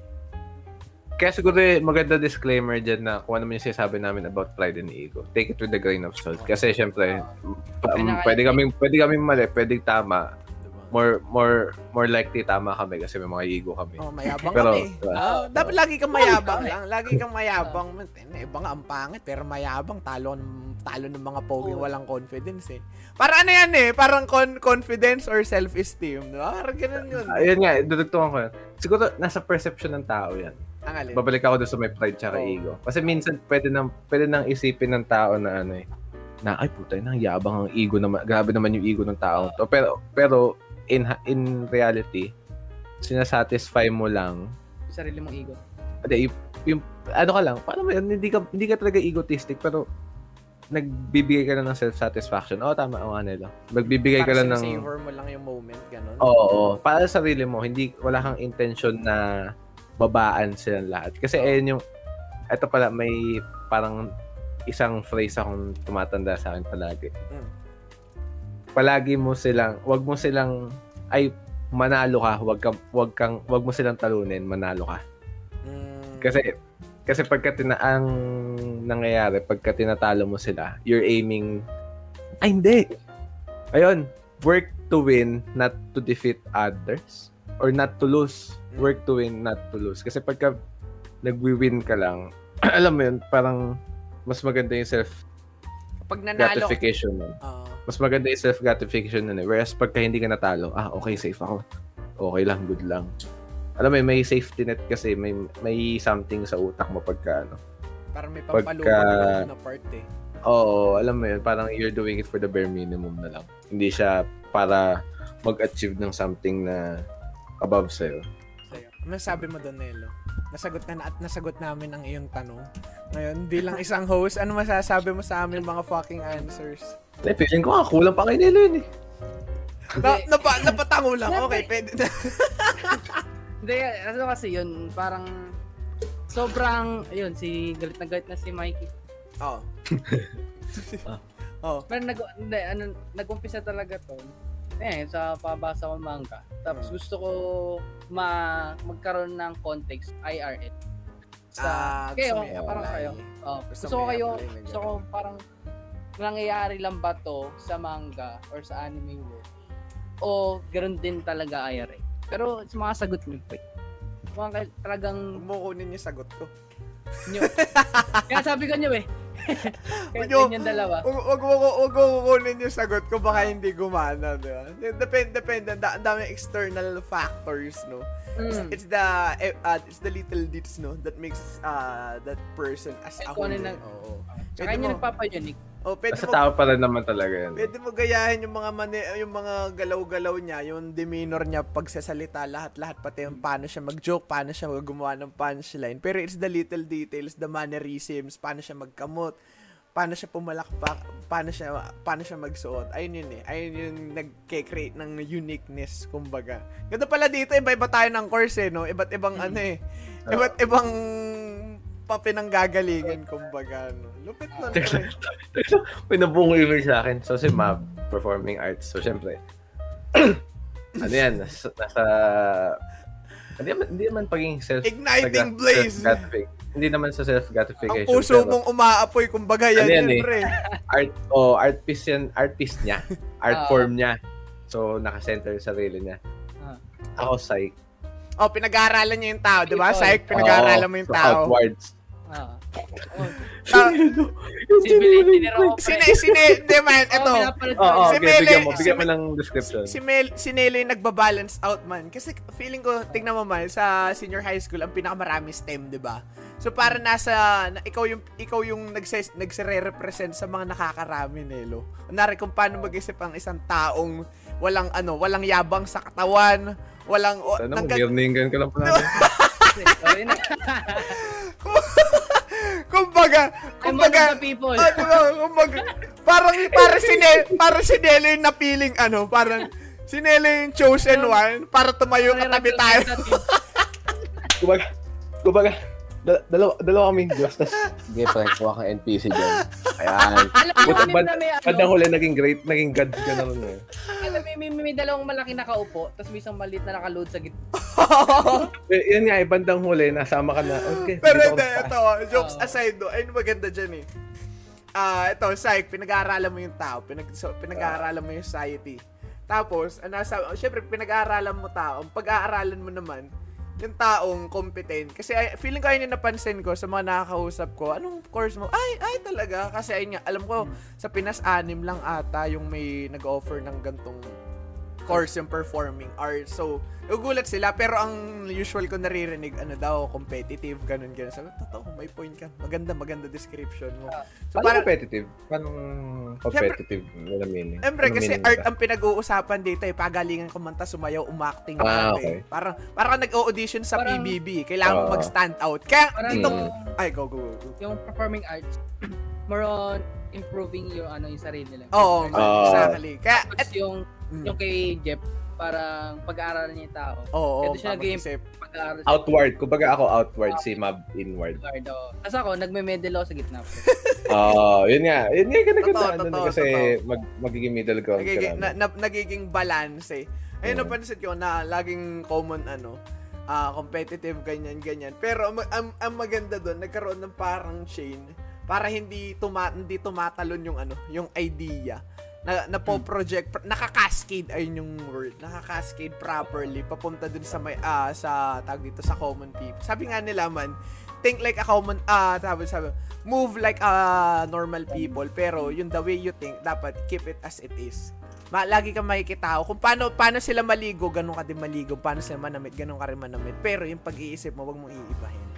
B: Kaya siguro eh, maganda disclaimer dyan na kung ano man yung sinasabi namin about pride and ego. Take it with a grain of salt. Kasi syempre, pa- um, pwede kami pwede kami mali, pwede tama. More more more likely tama kami kasi may mga ego kami.
C: Oh, mayabang
B: Pero,
C: kami.
B: diba?
C: Ah, dapat lagi kang mayabang lang. Lagi kang mayabang. Eh, Iba nga ang pangit, pero mayabang. Talo, talo ng mga poging
A: Oo.
C: walang confidence eh. Para ano yan eh? Parang con- confidence or self-esteem. Diba? Parang ganun yun.
B: Ayun nga, dudugtungan ko yan. Siguro, nasa perception ng tao yan.
C: Ang alin.
B: Babalik ako doon sa may pride tsaka
C: Oo.
B: ego. Kasi minsan, pwede nang, pwede nang isipin ng tao na ano eh, na ay puta, nang yabang ang ego naman. Grabe naman yung ego ng tao to. Pero, pero in in reality, sinasatisfy mo lang
A: Yung sarili mong ego.
B: Hindi, yung, ano ka lang, paano mo yun, hindi ka, hindi ka talaga egotistic, pero nagbibigay ka lang ng self-satisfaction. Oo, tama, oo, nila. Nagbibigay ka
C: Para
B: lang ng...
C: savor mo lang yung moment, ganun.
B: Oo, oo. para sa sarili mo, hindi, wala kang intention na babaan silang lahat. Kasi ayun yung, eto pala, may parang isang phrase akong tumatanda sa akin palagi.
C: Mm.
B: Palagi mo silang, wag mo silang, ay, manalo ka, wag kang, wag kang, wag mo silang talunin, manalo ka.
C: Mm.
B: Kasi kasi pagka tina ang nangyayari pagka tinatalo mo sila, you're aiming Ay, hindi. Ayun. Work to win, not to defeat others. Or not to lose. Work to win, not to lose. Kasi pagka nagwi-win ka lang, alam mo yun, parang mas maganda yung self
C: Pag nanalo,
B: gratification nun.
C: Oo.
B: Mas maganda yung self gratification nun eh. Whereas pagka hindi ka natalo, ah, okay, safe ako. Okay lang, good lang. Alam mo, yun, may safety net kasi may may something sa utak mo pagka ano.
C: parang may
B: Pagka-
C: pampalubag na part eh.
B: Oo, alam mo yun, parang you're doing it for the bare minimum na lang. Hindi siya para mag-achieve ng something na above sa'yo.
C: Sa'yo. Ano sabi mo doon, Nelo? Nasagot na, at nasagot namin ang iyong tanong. Ngayon, bilang isang host, ano masasabi mo sa amin mga fucking answers?
B: Eh, feeling ko nga, kulang pa kay Nelo yun eh.
C: Na, napa, napatango lang. Okay, pwede na.
A: Hindi, ano kasi yun, parang sobrang, ayun, si galit na galit na si Mikey.
C: Oo.
B: Ah.
C: Oo.
A: Pero nag, hindi, ano, nag-umpisa talaga to. Eh, sa pabasa ko manga. Tapos
C: Hmm.
A: gusto ko ma magkaroon ng context IRL. Sa,
C: Ah,
A: kayo,
C: i-apply.
A: parang kayo. Oh,
C: Gusto
A: gusto, ko kayo,
C: i-apply na
A: gusto ko parang nangyayari lang ba to sa manga or sa anime world? O ganoon din talaga IRL? Pero sa mga sagot mo, wait. Kay- talagang
C: Huwag mo kunin yung sagot ko.
A: nyo. Kaya sabi ko nyo eh. Kaya
C: Nyo.
A: yung dalawa.
C: Huwag wag mo kukunin yung sagot ko baka hindi gumana, di ba? Depende depende ang da- daming external factors, no. It's,
A: Mm.
C: it's the eh, uh, it's the little deeds, no, that makes uh that person as a whole.
A: ano na-
C: Oo.
A: Tsaka yun yung nagpapa-unique.
C: Oh, pwede
B: Sa
C: mo
B: tao pa rin naman talaga yan.
C: Pwede mo gayahin yung mga mani, yung mga galaw-galaw niya, yung demeanor niya pagsasalita, lahat-lahat pati yung paano siya mag-joke, paano siya gumawa ng punchline. Pero it's the little details, the mannerisms, paano siya magkamot, paano siya pumalakpak, paano siya paano siya magsuot. Ayun yun eh. Ayun yung nagke-create ng uniqueness, kumbaga. Ganda pala dito, iba-iba tayo ng course eh, no? Iba't ibang ano eh. Iba't ibang papinanggagalingan, kumbaga, no? Lupit nun. pre.
B: May nabungo email sa akin. So, si Mab, performing arts. So, syempre, ano yan, nasa, nasa hindi naman, hindi naman paging self
C: Igniting blaze.
B: Hindi naman sa
C: Ang
B: self-gratification.
C: puso
B: pero
C: mong umaapoy, kumbaga yan,
B: Ano yan
C: yun,
B: eh?
C: pre.
B: art, oh, art piece yan, art piece niya. Art
A: Ah.
B: form niya. So, nakasenter yung sarili niya.
A: Ah.
B: Ako, psych.
C: Oh, pinag-aaralan niya yung tao, di ba? Psych, pinag-aaralan mo
B: Oo,
C: yung
B: so
C: tao.
B: Outwards.
A: Ah. Oh,
C: Ah,
A: Civil engineer ako. pre.
C: sine, sine, di man,
A: Oo,
C: ito.
B: Oo.
C: Si
B: okay,
C: Mele-
B: bigyan mo.
C: si
B: Bigyan mo
C: Me-
B: ng description.
C: Si Mel, si Nelo yung nagbabalance out man. Kasi feeling ko, tingnan mo man, sa senior high school, ang pinakamarami STEM, di ba? So para nasa, na, ikaw yung, ikaw yung nagse, nagsire-represent sa mga nakakarami, Nelo. Kunwari kung paano mag-isip ang isang taong walang ano, walang yabang sa katawan, walang,
B: Sana
C: nangga-
B: mag-earningan ka lang pala.
A: Sorry na.
C: kumbaga, kumbaga,
A: people.
C: Ah, diba? Kumbaga, parang para si Nel, para si Nelo yung napiling ano, parang si Nelo yung chosen one para tumayo katabi tayo.
B: Kumbaga, kumbaga, dal- dalawa, dalawa kaming Diyos, tas sige, prank ko kang NPC dyan. Ayan.
A: Alam mo,
B: bad,
A: na may ano,
B: huli naging great, naging God ka na rin eh.
A: alam mo, may, may, may dalawang malaki nakaupo, tapos may isang maliit na nakaload sa gitna.
B: Eh, Yan nga eh, bandang huli, nasama ka na. Okay,
C: Pero hindi, ito, jokes
A: Oo.
C: aside do, ayun maganda dyan eh. Ah, ito, psych, pinag-aaralan mo yung tao, pinag so, pinag-aaralan mo yung society. Tapos, nasa, oh, syempre, pinag-aaralan mo tao, ang pag-aaralan mo naman, yung taong competent. Kasi ay, feeling ko ayun yung napansin ko sa mga nakakausap ko. Anong course mo? Ay, ay talaga. Kasi ayun nga, alam ko, sa Pinas, anim lang ata yung may nag-offer ng gantong course yung performing arts. So, nagugulat sila. Pero ang usual ko naririnig, ano daw, competitive, ganun, ganun. Sabi, totoo, may point ka. Maganda, maganda description mo. So,
B: Paano
C: parang,
B: competitive? Paano competitive? Wala meaning.
C: Siyempre,
B: Ano
C: kasi
B: meaning
C: art ang pinag-uusapan dito eh. Pagalingan kumanta, sumayaw, umakting.
B: Ah, okay.
C: Parang, parang nag-audition sa
A: Parang-
C: PBB. Kailangan mo
B: Oo.
C: mag-stand out. Kaya,
A: Parang
C: dito,
A: yung,
C: ay, go, go, go. go.
A: yung performing arts, more on improving yung ano yung sarili nila.
C: Oo,
B: Ah.
C: exactly. Kaya, et,
A: yung,
C: mm,
A: yung kay Jeff, parang pag-aaralan niya yung tao.
C: oo,
A: Ito siya nag-game.
C: mag-isip.
A: Pag-aaral
B: Outward. Kumbaga ako outward, si Mab inward.
A: Guard, oh. Tapos ako, nagme-medal ako sa gitna.
B: Oo, yun nga. Yun nga yung
C: Totoo,
B: kinagandaan nun
C: totoo,
B: kasi
C: totoo.
B: mag, magiging middle ground ka
C: nagiging, na,
B: lang.
C: na, nagiging balance eh. Ayun,
B: Oo.
C: napansin ko na laging common ano, ah competitive, ganyan, ganyan. Pero ang, ang, ang maganda doon, nagkaroon ng parang chain para hindi tuma hindi tumatalon yung ano, yung idea. Na, na po project naka-cascade ayun yung word naka-cascade properly papunta dun sa may ah sa tag dito sa common people. Sabi nga nila man think like a common ah sabi sabi move like a normal people pero yung the way you think dapat keep it as it is. Ma, lagi kang makikita kung paano paano sila maligo ganun ka din maligo. Paano sila manamit ganun ka rin manamit. Pero yung pag-iisip mo wag mong iibahin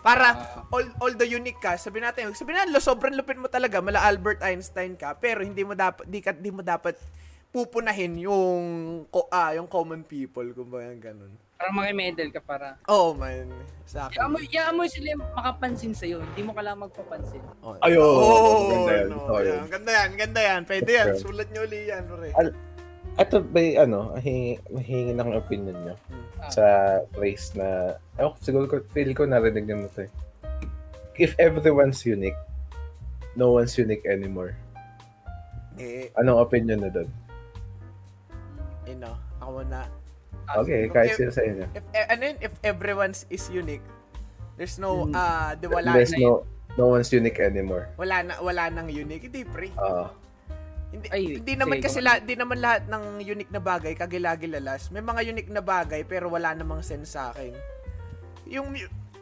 C: para all, although unique ka, sabi natin, sabi natin, lo, sobrang lupit mo talaga, mala Albert Einstein ka, pero hindi mo dapat di, ka, di mo dapat pupunahin yung ko- ah, yung common people, kumbaga ganun.
A: Parang makimedal ka para.
C: Oh man, sa akin.
A: Yaan mo, yaan mo sila makapansin sa'yo. Hindi mo kailangan magpapansin.
C: Oh,
B: Ayun.
C: Oh,
B: Ganda yan.
C: no,
B: Sorry.
C: Ganda yan, ganda yan. Pwede yan.
B: Okay.
C: Sulat nyo uli yan, pre.
B: Al- Ito ba ano, mahingi, mahingi ng opinion nyo
A: Ah.
B: sa phrase na, oh, siguro feel ko narinig nyo na to eh. If everyone's unique, no one's unique anymore.
C: Eh,
B: Anong opinion na doon?
C: you know, ako na.
B: Okay,
C: so,
B: kahit sila sa inyo.
C: If, eh, ano yun, if everyone's is unique, there's no, ah, di wala
B: There's
C: na,
B: no, no one's unique anymore.
C: wala na, wala nang unique. Hindi, pre.
B: Oo.
C: Hindi,
A: Ay,
C: hindi naman kasi lahat, hindi naman lahat ng unique na bagay kagilagilalas. May mga unique na bagay pero wala namang sense sa akin. Yung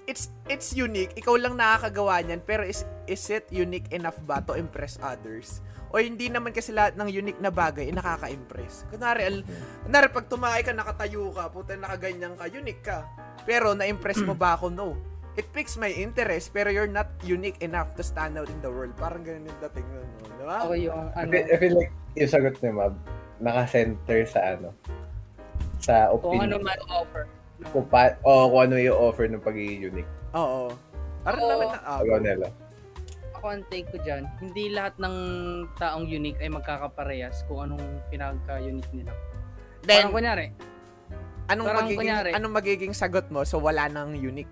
C: it's it's unique, ikaw lang nakakagawa niyan pero is is it unique enough ba to impress others? O hindi naman kasi lahat ng unique na bagay ay nakaka-impress. Kunwari, al, kunwari pag tumakay ka, nakatayo ka, puta nakaganyan ka, unique ka. Pero na-impress mo ba ako? No. It piques my interest, pero you're not unique enough to stand out in the world. Parang ganun yung dating nun, no? di ba?
A: Ako yung
B: I
A: ano.
B: feel, I feel like yung sagot ni Mab, naka-center sa ano, sa
A: Kung ano
B: opinion.
A: man offer.
B: Kung, pa, o kung ano yung offer ng pagiging unique.
C: Oo. Parang
A: Oo.
C: naman na, ah,
B: Ikaw, Nelo.
A: Ako ang take ko dyan, hindi lahat ng taong unique ay magkakaparehas kung anong pinagka-unique nila.
C: Then,
A: Parang kunyari,
C: anong
A: parang
C: magiging
A: kunyari-
C: anong magiging sagot mo? So wala nang unique.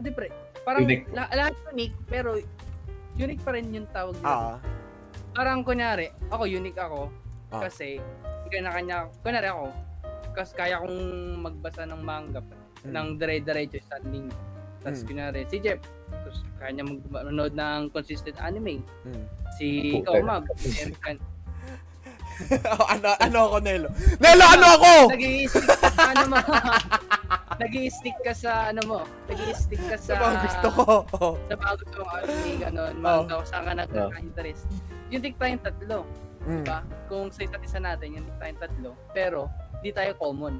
A: Hindi pre, parang
B: Unique.
A: la- lahat unique, pero unique pa rin yung tawag nila.
C: Ah.
A: Parang kunyari, ako unique ako,
C: Ah.
A: kasi kanya-kanya, kunyari ako, kasi kaya kong magbasa ng manga,
C: Mm.
A: ng dire-diretso sa linggo. Tapos
C: Mm.
A: kunyari, si Jeff, tapos kaya niya manood ng consistent anime.
C: Hmm.
A: Si ikaw,
C: Oh, ano ano ako Nelo? Nelo ano ako?
A: sa ano mo. nag-i-stick ka sa ano mo. Nag-i-stick ka sa
C: Sa mga gusto ko. Oh.
A: Sa mga gusto mo anime, ganun. Manga, kung saan ka
B: Oh.
A: nagka-interest. Yung tik tayong tatlo.
C: Mm.
A: Diba? Kung sa isa't isa natin, yung tik tayong tatlo. Pero, di tayo common.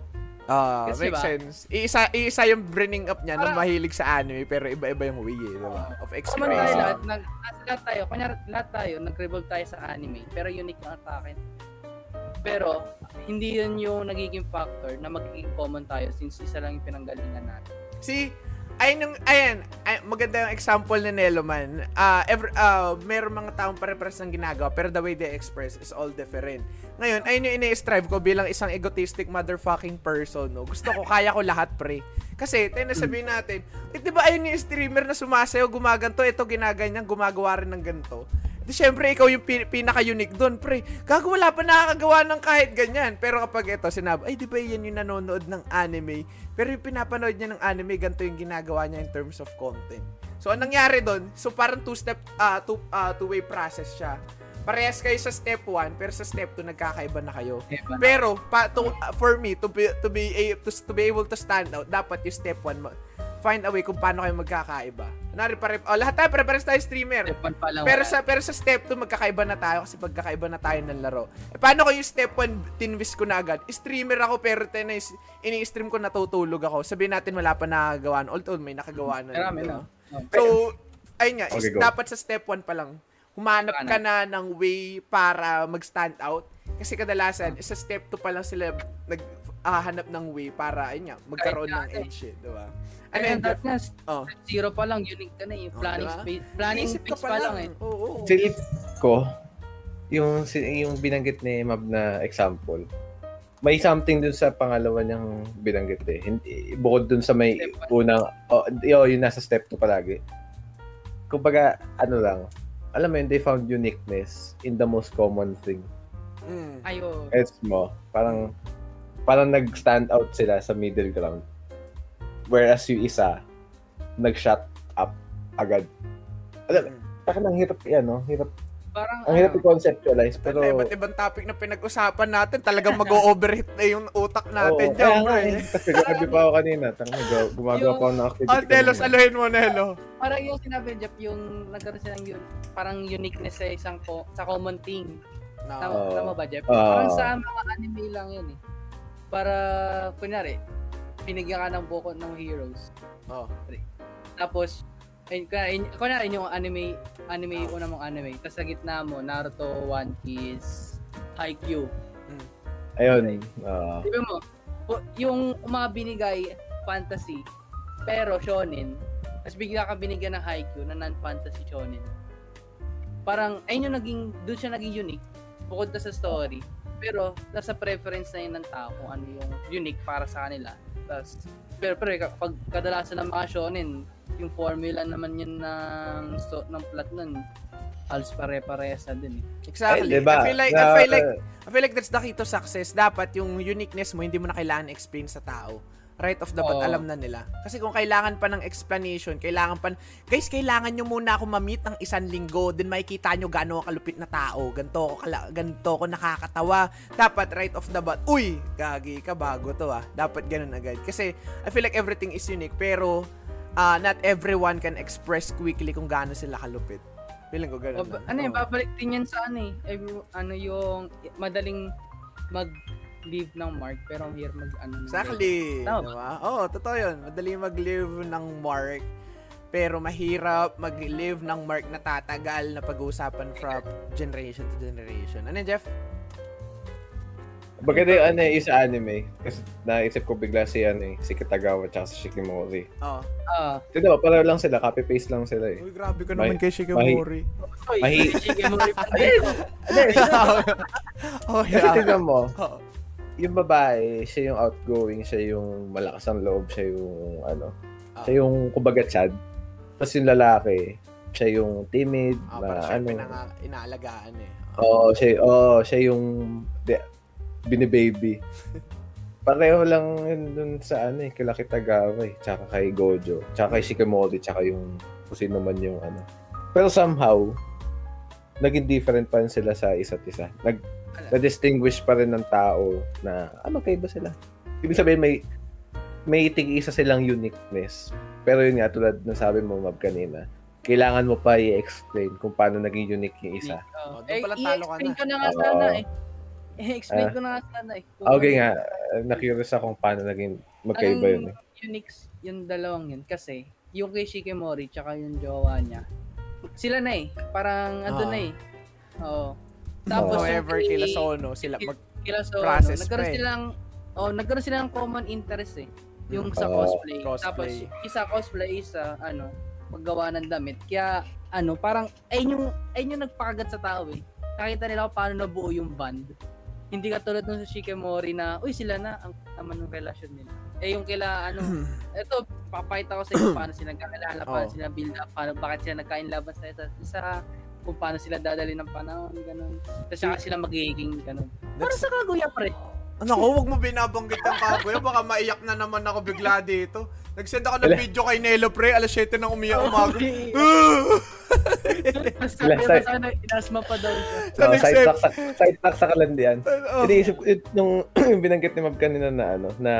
C: Ah,
A: Kasi
C: makes
A: ba?
C: sense. Iisa, iisa yung bringing up niya
A: Parang-
C: mahilig sa anime pero iba-iba yung way eh, diba? Of
A: Common tayo lahat. Nag, lahat tayo. Kunyari, lahat tayo, nag-revolve tayo sa anime. Pero unique lang sa akin. Pero, hindi yun yung nagiging factor na magiging common tayo since isa lang yung pinanggalingan natin.
C: Si ayun yung ayan, ay, maganda yung example ni Nelo man. Ah, ever ah, meron mga taong pare-pares ng ginagawa pero the way they express is all different. Ngayon, ayun yung ini-strive ko bilang isang egotistic motherfucking person, no. Gusto ko kaya ko lahat, pre. Kasi, tayo na sabihin natin, eh, di ba ayun yung streamer na sumasayaw, gumaganto, ito ginaganyan, gumagawa rin ng ganito. Di syempre, ikaw yung pin- pinaka-unique doon, pre. Gago, wala pa nakakagawa ng kahit ganyan. Pero kapag ito, sinabi, ay, di ba yan yung nanonood ng anime? Pero yung pinapanood niya ng anime, ganito yung ginagawa niya in terms of content. So, anong nangyari doon? So, parang two-step, ah two, ah two-way process siya. Parehas kayo sa step 1, pero sa step 2, nagkakaiba na kayo. Pero pa to, uh, for me to be to be a, to, to be able to stand out, dapat yung step 1 find a way kung paano kayo magkakaiba. Kunwari pare oh, lahat tayo pare-pares tayo streamer. Pero sa pero sa step 2 magkakaiba na tayo kasi pagkakaiba na tayo ng laro. Eh, paano ko yung step 1 tinwist ko na agad? Streamer ako pero tenis ini-stream ko natutulog ako. Sabihin natin wala pa nakagawa. Although may nakagawa na.
A: Marami
C: di
A: na. Oh.
C: So, ayun nga, is
B: Okay, go.
C: dapat sa step 1 pa lang, humanap ka na ng way para mag-stand out. Kasi kadalasan, sa step 2 pa lang sila naghahanap ng way para, ayun nga, magkaroon ng edge, eh, di ba? Ano
A: Ayun,
C: yun?
A: that nga,
C: Oh.
A: zero pa lang, unique ka na eh.
C: Oh,
A: Planning
C: diba?
A: space, planning
C: Iisip
A: space pa lang eh.
C: Oo.
B: Silip ko, yung, yung binanggit ni Mab na example, may something dun sa pangalawa niyang binanggit eh. Hindi, bukod dun sa may
A: Step
B: unang, oh, yo, yung nasa step 2 palagi. Kumbaga, ano lang, alam mo yun, they found uniqueness in the most common thing.
C: Mm.
A: Ayo.
B: Gets mo? Parang, parang nag-stand out sila sa middle ground. Whereas yung isa, nag-shut up agad. Alam. Taka nang hirap yan, no? Hirap
A: Parang,
B: Ang hirap
A: ano,
B: i-conceptualize,
C: Pero,
B: pero...
C: iba't ibang topic na pinag-usapan natin, talagang mag-overheat na yung utak natin
B: Oo, kaya nga
C: eh.
B: eh. Pa ako kanina. Tanga, nag- gumagawa pa ako ng activity.
C: Ah, Telos, aluhin mo, Nelo.
A: parang yung sinabi Jeff, yung nagkaroon silang yun, parang uniqueness sa isang ko, sa common thing. Tama,
C: No.
B: Oo.
A: tama ba, Jeff?
B: Oo.
A: parang sa mga anime lang yun eh. Para, kunyari, binigyan ka ng buko ng heroes.
C: Oh.
A: Tapos, ayun, kunyari, kunyari yung anime, anime, una mong anime. Tapos sa gitna mo, Naruto, One Piece, Haikyuu.
B: Ayun. ah,
A: Di ba mo, yung mga binigay, fantasy, pero shonen, tapos bigla ka binigyan ng Haikyuu na non-fantasy shonen. Parang, ayun yung naging, doon siya naging unique, bukod na sa story. Pero, nasa preference na yun ng tao kung ano yung unique para sa kanila. Tapos, pero, pero pag kadalasan ng mga shonen, yung formula naman yun ng, sto- ng plot nun, halos pare-parehas na din eh.
C: Exactly.
B: Ay, diba?
C: I feel like, I
B: Na-
C: feel like, I feel like that's the key to success. Dapat yung uniqueness mo, hindi mo na kailangan explain sa tao. Right off the bat,
A: Oo.
C: alam na nila. Kasi kung kailangan pa ng explanation, kailangan pa, guys, kailangan nyo muna ako ma-meet ng isang linggo, then makikita nyo gaano ako kalupit na tao, ganito ko, kala, ganito ko nakakatawa. Dapat right off the bat, uy, gagi ka, bago to ah. Dapat ganun agad. Kasi, I feel like everything is unique, pero, ah, not everyone can express quickly kung gaano sila kalupit. Feeling ko ganun.
A: O, ba-
C: lang.
A: ano yun,
C: Oo.
A: babalik din yan sa ano eh. Every- ano yung madaling mag-leave ng mark pero ang hirap mag ano.
C: Exactly.
A: Tama
C: Diba? Oo, totoo yun. Madali mag-live ng mark. Pero mahirap mag-live ng mark na tatagal na pag-uusapan from generation to generation. Ano yun, Jeff?
B: Maganda yung ano eh, sa anime. Kasi naisip ko bigla si ano eh, si Kitagawa at si Shikimori.
C: Oo.
A: Ah,
B: Diba, pareho lang sila, copy-paste lang sila eh.
C: Uy, grabe ka
B: Mahi-
C: naman kay Shigemori.
A: oy,
B: Mahi-
A: Shigemori pa
B: Hindi,
A: dito.
C: oh,
B: Kasi
C: yeah.
B: tingnan mo,
C: Oo.
B: Yung babae, siya yung outgoing, siya yung malakas ang loob, siya yung ano,
C: Ah.
B: siya yung kumbaga chad. Tapos yung lalaki, siya yung timid,
C: Ah,
B: na ano.
C: pinanga- inaalagaan eh.
B: Oo, siya, oh, siya yung de, binibaby. Pareho lang yun dun sa ano eh, kila Kitagawa eh, tsaka kay Gojo, tsaka kay Shikimori, tsaka yung kung sino man yung ano. Pero somehow, naging different pa rin sila sa isa't isa. Nag, na-distinguish pa rin ng tao na, ah, magkaiba sila. Ibig sabihin, may, may tig-isa silang uniqueness. Pero yun nga, tulad ng sabi mo, Mab, kanina, kailangan mo pa i-explain kung paano naging unique yung isa.
C: Oh,
A: eh,
C: pala talo ka
A: i-explain
C: na.
A: ko na nga sana eh. I-explain
B: Ah.
A: ko na nga sana eh. Kung
B: Okay
A: ano
B: nga, uh, na-curious ako kung paano naging magkaiba yun. Eh.
A: unique yung dalawang yun kasi yung kay Shikimori tsaka yung jowa niya sila na eh parang andun
C: Ah.
A: na eh oo tapos yung
C: However,
A: kay-
C: kila Sono, sila mag...
A: kila so
C: process
A: nagkaroon
C: pa eh.
A: silang oh nagkaroon sila ng common interest eh yung sa
B: Oo.
A: cosplay.
C: Cosplay.
A: tapos isa cosplay isa ano maggawa ng damit kaya ano parang ayun yung ayun yung nagpakagat sa tao eh nakita nila kung paano nabuo yung band hindi katulad nung sa Shikimori na uy sila na ang naman ng relasyon nila eh yung kila ano Ito, papakita ko sa inyo paano sila nagkakilala, paano
C: Oo.
A: sila build up, paano, bakit sila nagkainlaban sa isa't isa, kung paano sila dadali ng panahon, ganun. Tapos saka sila magiging ganun. Para sa kaguya pre.
C: Ano ko, huwag mo binabanggit ang kagoy. Baka maiyak na naman ako bigla dito. Nag-send ako ng video kay Nelo, pre. Alas 7 nang umiyak
B: Last time-
A: sana, inasma pa daw siya.
C: Sa
B: Oh,
C: next
B: side sa, side talk sa kalandian.
C: Oh.
B: Iniisip ko, nung yung binanggit ni Mab kanina na ano, na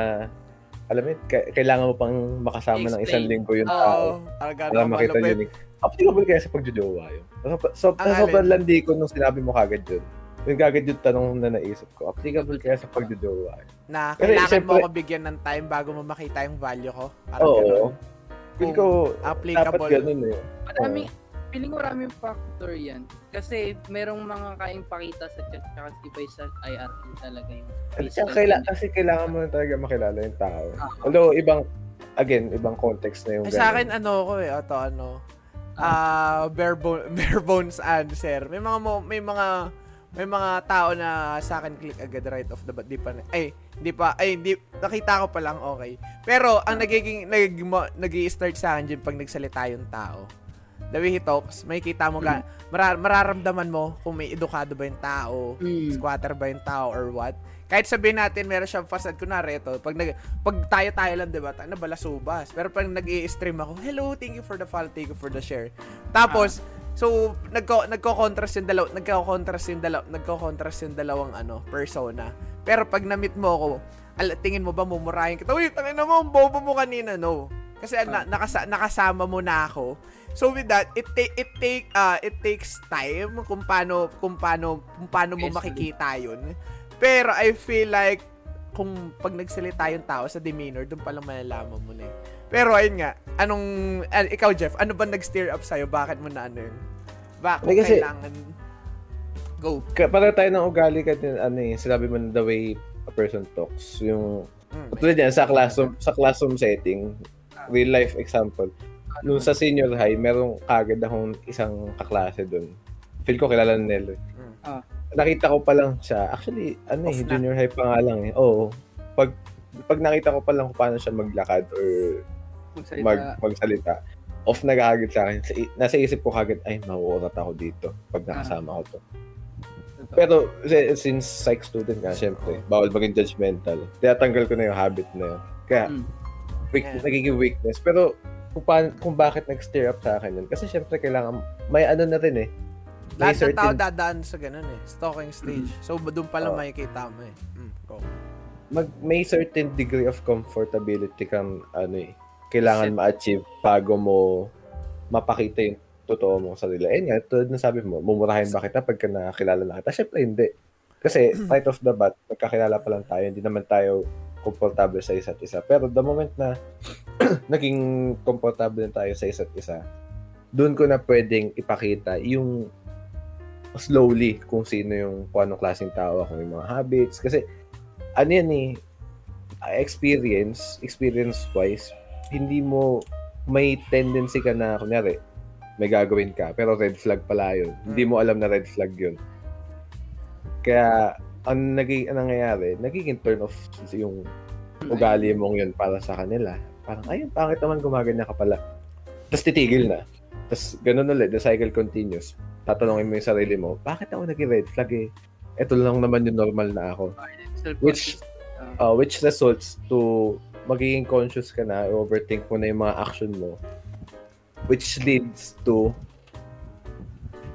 B: alam mo, kailangan mo pang makasama ng isang
A: Explain.
B: linggo yung tao
C: Para
B: para makita
C: malupit.
B: Applicable kaya sa pagjojowa yun. So, so,
C: Ang
B: sobrang
C: alin?
B: landi ko nung sinabi mo kagad yun. Yung kagad yung tanong na naisip ko. Applicable kaya sa pagjojowa yun.
C: Na
B: Kasi
C: kailangan
B: syempre-
C: mo ko bigyan ng time bago mo makita yung value ko. Parang
B: Oo. Feel ko, dapat
C: applicable.
B: ganun eh.
A: Maraming, feeling ko maraming factor yan. Kasi merong mga kaing pakita sa chat, tsaka iba sa IRL talaga yung
B: Kasi, kaila, kasi kailangan mo na talaga makilala yung tao.
A: Ah.
B: Although, ibang, again, ibang context na yung
C: Ay, sa akin, ano ko eh, ito, ano, ah, bare, bone, bare bones answer. May mga, may mga, may mga tao na sa akin click agad right off the bat. Di pa, na- ay, di pa, ay, di, nakita ko pa lang, okay. Pero, ang nagiging, nag, nag start sa akin dyan pag nagsalita yung tao. The way he talks, may kita mo, ga, marar, mararamdaman mo kung may edukado ba yung tao,
A: Mm.
C: squatter ba yung tao or what. Kahit sabihin natin meron siyang facade kunwari ito, pag nag pag tayo-tayo lang 'di ba? Tayo balasubas. Pero pag nag-i-stream ako, "Hello, thank you for the follow, thank you for the share." Tapos So, nagko nagko-contrast yung dalaw, nagko-contrast yung dalaw, nagko-contrast yung dalawang ano, persona. Pero pag na-meet mo ako, al- tingin mo ba mumurahin kita? Uy, tangin na mo, ang bobo mo kanina. No. Kasi na, nakasa, nakasama mo na ako. So with that, it take it take uh it takes time kung paano kung paano kung paano mo makikita 'yun. Pero I feel like kung pag nagsalita yung tao sa demeanor, doon pa lang malalaman mo na eh. Pero ayun nga, anong, ah, ikaw Jeff, ano ba nag-steer up sa'yo? Bakit mo na ano yun? Bakit
B: Hindi kasi-
C: kailangan, go.
B: Ka- Para tayo ng ugali ka din, ano eh, sinabi mo na the way a person talks. Yung,
C: Mm,
B: tulad yan, sa classroom, sa classroom setting, real life example. Nung sa senior high, merong kagad akong isang kaklase doon. Feel ko kilala ni Nelo.
C: Mm.
A: Ah.
B: Nakita ko pa lang siya. Actually, ano eh,
C: na.
B: junior high pa nga lang eh. Oo. Pag, pag nakita ko pa lang kung paano siya maglakad or
A: Magsalita.
B: mag, magsalita, off na kagad sa akin. Nasa isip ko kagad, ay, mauurat ako dito pag nakasama ko to. Pero si- since psych student ka, syempre, bawal maging judgmental. Tinatanggal ko na yung habit na yun. Kaya,
A: Mm.
B: weak,
C: Yeah.
B: nagiging weakness. Pero, kung, pa, kung bakit nag-stir up sa akin yun. Kasi syempre, kailangan, may ano na rin eh.
C: Lahat ng tao dadaan sa ganun eh. Stalking stage. So, doon pa lang
B: Oo.
C: makikita mo eh. Mm, go.
B: mag, may certain degree of comfortability kang, ano eh, kailangan ma-achieve bago mo mapakita yung totoo mong sarili. Eh nga, tulad na sabi mo, mumurahin ba kita pagka nakakilala na kita? Syempre, hindi. Kasi, right off the bat, magkakilala pa lang tayo, hindi naman tayo komportable sa isa't isa. Pero the moment na naging komportable na tayo sa isa't isa, doon ko na pwedeng ipakita yung slowly kung sino yung kung anong klaseng tao ako, yung mga habits. Kasi, ano yan eh, experience, experience-wise, hindi mo, may tendency ka na, kunyari, may gagawin ka, pero red flag pala yun. Hindi mo alam na red flag yun. Kaya, ang naging, ang nangyayari, nagiging turn off yung ugali mong yun para sa kanila. Parang, ayun, pangit naman gumaganyan ka pala. Tapos titigil na. Tapos, ganun ulit, the cycle continues. Tatanungin mo yung sarili mo, bakit ako naging red flag eh? Ito lang naman yung normal na ako.
A: Self-conscious.
B: Uh, which results to magiging conscious ka na, overthink mo na yung mga action mo. Which leads to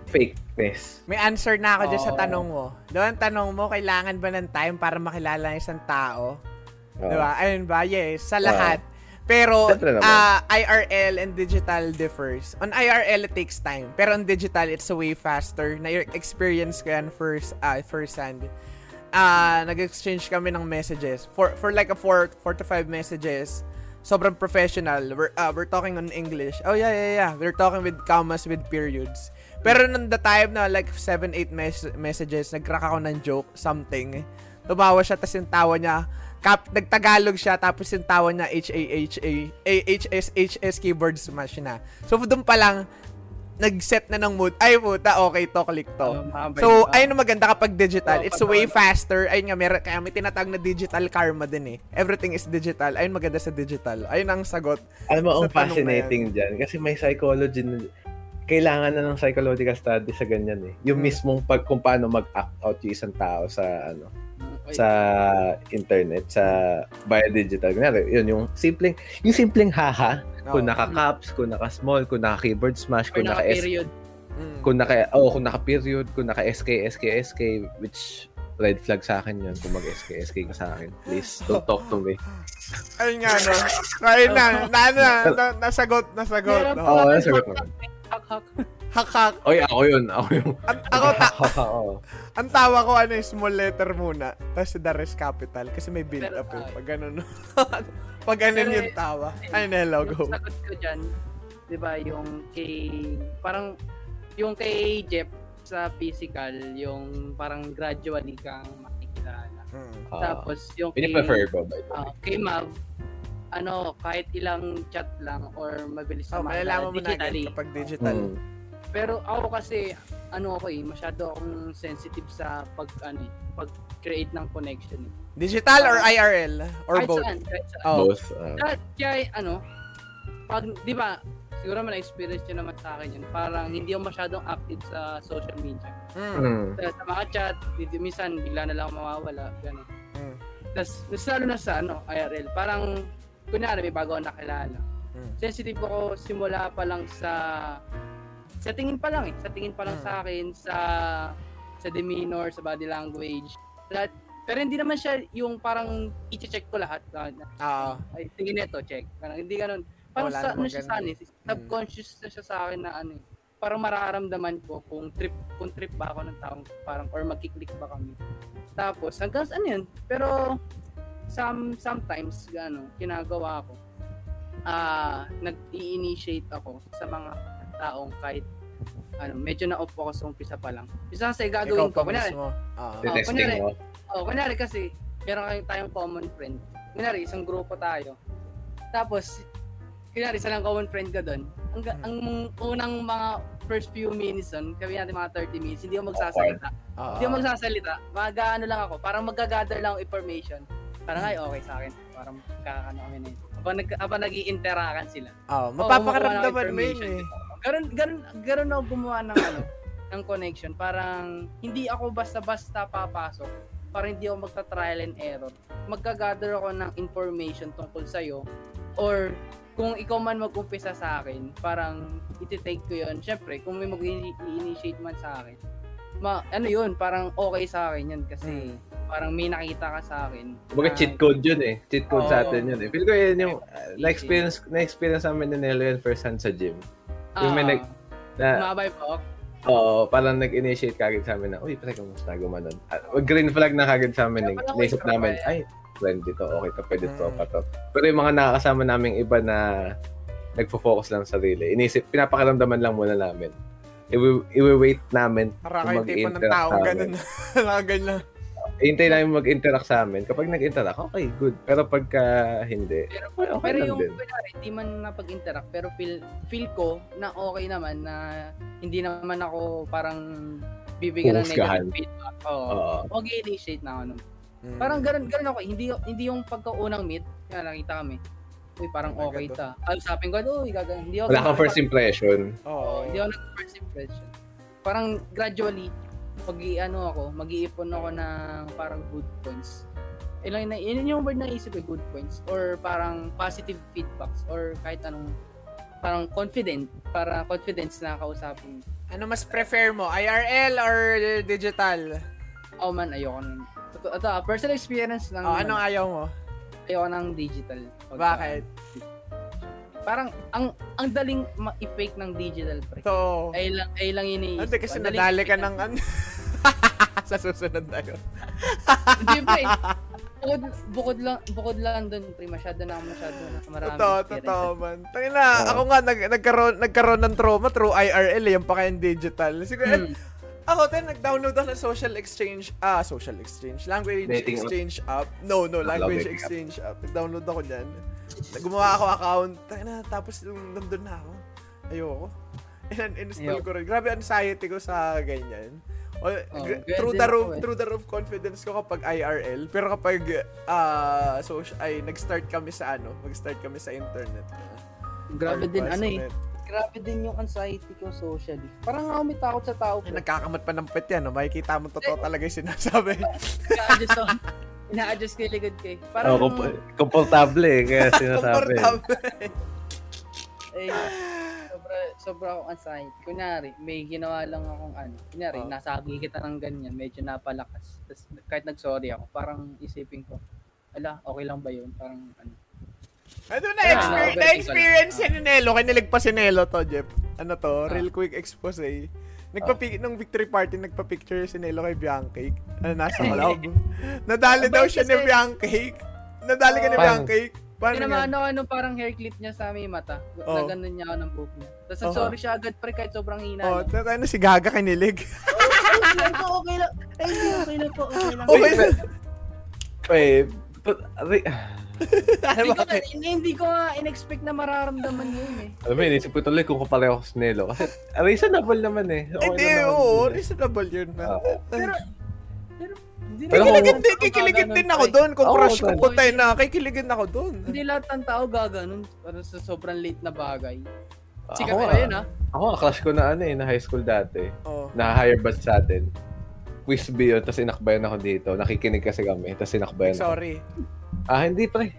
B: fakeness.
C: May answer na ako dyan sa
A: Oo.
C: tanong mo. Doon tanong mo, kailangan ba ng time para makilala ng isang tao?
B: Uh,
C: Di ba? Ayun ba? Yes, sa lahat. Pero
B: naman.
C: ah, IRL and digital differs. On IRL, it takes time. Pero on digital, it's way faster. Na-experience ko yan first, uh, first hand. Ah, nag-exchange kami ng messages. For, for like a 4 four to 5 messages. Sobrang professional. We're, ah, we're talking on English. Oh, yeah, yeah, yeah. We're talking with commas, with periods. Pero nung the time na like 7, 8 mes- messages, nag-crack ako ng joke, something. Tumawa siya, tapos yung tawa niya, kap, nagtagalog siya, tapos yung tawa niya, H-A-H-A, H-S-H-S keyboard smash na. So, doon pa lang, nag-set na ng mood. Ay, puta, okay to, click to.
A: Oh,
C: So,
A: yun.
C: ayun ang maganda kapag digital. It's way faster. Ayun nga, meron, kaya may tinatawag na digital karma din eh. Everything is digital. Ayun maganda sa digital. Ayun ang sagot.
B: alam mo, ang fascinating dyan. Kasi may psychology na, kailangan na ng psychological study sa ganyan eh. Yung
C: Hmm.
B: mismong pag, kung paano mag-act out yung isang tao sa, ano. Sa internet, sa via digital. Kunyari, yun, yung simpleng, yung simpleng haha, kung
C: Oo.
B: naka-caps, kung naka-small, kung naka-keyboard smash, kung
A: naka-period.
C: Mm.
B: kung naka, oh, kung naka-period, kung naka-SK, SK, SK, which red flag sa akin yun kung mag-SK, SK ka sa akin. Please, don't talk to me.
C: Ayun nga, no? Ayun na, na, na, na, nasagot, nasagot. No?
B: Oo,
A: pa-
B: nasagot mo.
A: Hak-hak.
C: Hak-hak.
B: Oy, ako yun, ako yung...
C: Ang, ako, ta- ang tawa ko, ano, yung small letter muna. Tapos the rest capital. Kasi may build
A: Pero,
C: up eh. Pag ganun. Pag ganun yung tawa. Ayun, hello,
A: Yung
C: go.
A: sagot ko dyan, di ba, yung kay, parang, yung kay Jeff sa physical, yung parang gradually kang makikilala.
C: Mm.
B: Ah,
A: Tapos yung
B: Yun yung prefer ko, by the way.
A: ah, kay Mav, ano, kahit ilang chat lang or mabilis
C: Oh,
A: na
C: malalaman mo na agad kapag digital.
B: Mm.
A: Pero ako kasi, ano ako eh, masyado akong sensitive sa pag, ano, eh, pag-create ng connection. Eh.
C: Digital or IRL? Or
A: kahit
C: both?
A: saan, kahit saan.
C: Oh.
B: Both. ah.
A: Kaya, kaya, ano, pag, di ba, siguro man experience nyo naman sa akin yun, parang hindi ako masyadong active sa social media.
C: Mm.
B: Mm.
A: Sa, sa mga chat, di, di- minsan bigla na lang mawawala, gano'n.
C: Mm.
A: Tapos, lalo na sa, ano, IRL, parang, kunyari, may bago ako nakilala.
C: Mm.
A: Sensitive ako simula pa lang sa sa tingin pa lang eh. Sa tingin pa lang
C: Mm.
A: sa akin, sa sa demeanor, sa body language. Lahat, pero hindi naman siya yung parang i-check ko lahat. na,
C: Oo.
A: Ay, tingin nito, check. Parang hindi ganun. Parang
C: Wala
A: sa, ano siya sa akin, eh, subconscious na siya sa akin na ano eh. Parang mararamdaman ko kung trip kung trip ba ako ng taong parang or magkiklik ba kami. Tapos hanggang ano yun. Pero some sometimes ano, ginagawa ko ah nag-i-initiate ako sa mga taong kahit ano, medyo na-off ako sa umpisa pa lang. Isa kasi
C: Ikaw
A: gagawin ko. Kunyari,
C: mismo. Oo.
A: Oh, kunyari,
B: mo.
A: Oh, kunyari kasi, meron kayong tayong common friend. Kunyari, isang grupo tayo. Tapos, kunyari, isa lang common friend ka doon. Ang,
C: Hmm.
A: ang unang mga first few minutes doon, kami natin mga 30 minutes, hindi ako magsasalita.
C: Oo.
A: Hindi ako magsasalita. Mag-ano lang ako, parang mag-gather lang information. Parang ay, okay sa akin. Parang kakano kami na yun. Habang, nag, habang nag-i-interakan sila.
C: Oo, mapapakaramdaman
A: kumukuha ng
C: mo yun eh.
A: Ganon, ganon, ganon ako gumawa ng ano, ng connection. Parang hindi ako basta-basta papasok. Parang hindi ako magta-trial and error. Magka-gather ako ng information tungkol sa'yo. Or kung ikaw man mag-umpisa sa akin, parang iti-take ko yun. Siyempre, kung may mag-initiate man sa akin, ma, ano yun, parang okay sa akin yun kasi parang may nakita ka sa akin.
B: Kumbaga cheat code yun eh. Cheat code sa
A: Oo.
B: atin yun eh. Feel ko yun yung uh, na-experience, na-experience namin ni Nelo yun first hand sa gym. Yung may
A: Ah,
B: nag- Na,
A: Tumabay po.
B: oo, parang nag-initiate kagad sa amin na, uy, pre, kamusta gumanon? At green flag na kagad sa amin eh.
A: Kaya pala
B: Naisip namin, ay, friend dito, okay to, pwede to,
C: Mm.
B: pa to. Pero yung mga nakakasama naming iba na nagfo-focus lang sa sarili, inisip, pinapakaramdaman lang muna namin. Iwi- Iwi-wait namin
C: Para
B: kung
C: kayo tipo ng
B: sa
C: ganun.
B: amin. Hintay namin mag-interact sa amin. Kapag nag-interact, okay, good. Pero pagka hindi,
A: Pero,
B: okay, okay
A: pero
B: lang
A: yung
B: din.
A: kunyari, hindi man napag-interact, pero feel, feel ko na okay naman na hindi naman ako parang bibigyan ng negative feedback. Oo.
B: Oo.
A: Mag-initiate na ako nun.
C: Mm.
A: Parang ganun, ganun ako. Hindi, hindi yung pagkaunang meet, kaya nakita kami. Uy, parang
C: Oh
A: okay ta. Ay, usapin ko, uy, gagawin. Hindi ako.
B: Wala kang first impression.
C: Oo.
A: Oo, hindi ako nag-first impression. Parang gradually, pag ano ako, mag-iipon ako ng parang good points. Ilang na, yun yung word na isip ko, good points. Or parang positive feedbacks. Or kahit anong, parang confident. Para confidence na kausapin.
C: Ano mas prefer mo? IRL or digital?
A: Oh man, ayoko nun. Ito, ito ah, personal experience ng,
C: Oh, anong ayaw mo?
A: ayoko ng digital. Pag-
C: Bakit?
A: Parang, ang ang daling ma-fake ng digital pre.
C: To.
A: Ay lang, ay lang iniisip.
C: Hindi kasi nadali ka ng ano. sa susunod na yun.
A: Hindi pre. Bukod, bukod lang bukod lang doon pre masyado na masyado na marami.
C: Totoo, totoo man. Tangin na,
B: Oo.
C: ako nga nag, nagkaroon, nagkaroon ng trauma through IRL, eh, yung pa digital. Siguro,
A: Hmm.
C: ako din, nag-download ako ng social exchange, ah, social exchange, language
B: Dating
C: exchange app. No, no, language
B: dating app.
C: exchange app. Nag-download ako dyan. Gumawa ako account. Na, tapos nung nandun na ako, ayoko. In-install ko rin. Grabe anxiety ko sa ganyan. O,
A: Oh,
C: through the roof,
A: eh.
C: through the roof confidence ko kapag IRL. Pero kapag ah social, ay nag-start kami sa ano, mag-start kami sa internet.
A: Grabe din ano eh. Grabe din yung anxiety ko socially. Parang ako may takot sa tao.
C: Ay, nagkakamat pa ng pet yan, no? makikita mo totoo talaga yung sinasabi.
A: Ina-adjust ko yung likod ko eh. Parang,
B: Oh, komp- komportable eh, kaya sinasabi.
C: Comfortable.
A: eh, sobra, sobra akong anxiety. Kunyari, may ginawa lang akong ano. Kunyari,
C: Oh.
A: nasagi kita ng ganyan, medyo napalakas. Tapos, kahit nag-sorry ako, parang isipin ko, ala, okay lang ba yun? Parang, ano.
C: ano na, exper-
A: overthink
C: na-experience
A: ko
C: si Nelo. Kinilig pa si Nelo to, Jeff. Ano to,
A: Ah.
C: real quick expose. Nagpapi nung victory party, nagpa-picture si Nelo kay Biancake. Ano, nasa club. Nadali daw siya ni Biancake. Nadali ka ni? Biancake. Paano
A: Tinamaan
C: yan?
A: ako ano, parang hair clip niya sa may mata.
C: Oh.
A: Na ganun niya ako ng buhok niya. Tapos
C: Oh.
A: sorry siya agad pre kahit sobrang hina.
C: Oh,
A: no?
C: na si Gaga kinilig.
A: Ay, po, okay lang. Ay, okay lang po. Okay lang.
C: Okay.
B: Wait, but, ari,
C: ano
A: hindi, ko, hindi, hindi ko nga in-expect na mararamdaman yun eh.
B: alam mo, inisip ko tuloy kung kapareho ko sa Nelo. Kasi, reasonable naman eh. Okay
C: Hindi,
B: naman
C: oo,
B: yun eh.
C: reasonable yun. man.
B: Oo.
A: Pero, pero, hindi
B: Pero
C: Kikiligin din, kikiligin din ako doon. Kung crush ko
B: tol.
C: putay na, kikiligin ako doon.
A: Hindi lahat ng tao gaganon. Parang sa sobrang late na bagay.
B: Ako
A: Sikat
B: nga,
A: pa yun ha.
B: ako nga, crush ko na ano eh, na high school dati.
C: Oh.
B: Na-hire batch sa atin. Quiz B yun, tapos inakbayan ako dito. Nakikinig kasi kami, tapos inakbayan ako.
C: Sorry.
B: Ah, hindi pre.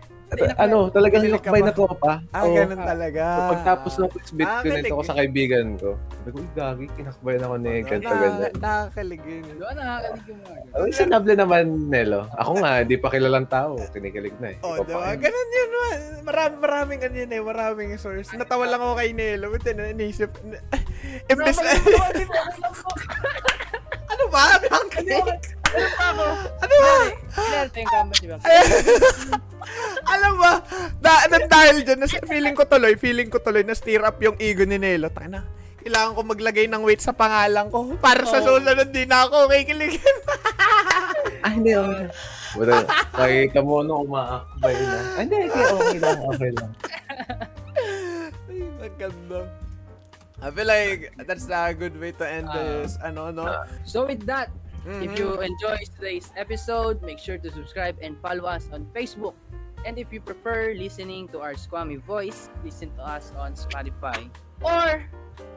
B: ano, talagang
C: ba?
B: na tropa.
C: Ah,
B: Oo.
C: ganun talaga.
B: So, pagtapos ng quiz bit,
C: Ah,
B: kinento ko sa kaibigan ko. Sabi ko, gagi, kinakbayan ako ni
C: Na,
B: ganito, ganyan.
C: nakakalig yun.
A: Doon nakakalig yung mga ganun.
B: Ang sinable naman, Nelo. Ako nga, di pa kilalang tao. Kinikilig na eh.
C: Oh,
B: Ikaw
C: di
B: pa
C: ba?
B: kayo.
C: Ganun yun. man. Marami, maraming ano yun eh. Maraming source. Natawa lang ako kay Nelo. Buti na naisip. Imbes na. ano ba? Ang kilig.
A: Ano pa ako?
C: Ano ba?
A: Kailan yung kama, di ba?
C: Alam ba? Da, da, dahil dyan, nas, feeling ko tuloy, feeling ko tuloy na stir up yung ego ni Nelo. Taka na. Kailangan ko maglagay ng weight sa pangalan ko. Para sa
A: Oo.
C: susunod din ako kikiligin.
B: Ah, hindi, okay. Buta, kay Kamono umaakbay na. Ah, hindi, hindi, okay lang, okay lang.
C: Ay, maganda. I feel like that's a good way to end
A: Ah.
C: this. Ano, no?
A: So with that,
C: Mhm.
A: if you enjoyed today's episode, make sure to subscribe and follow us on Facebook. And if you prefer listening to our squammy voice, listen to us on Spotify. Or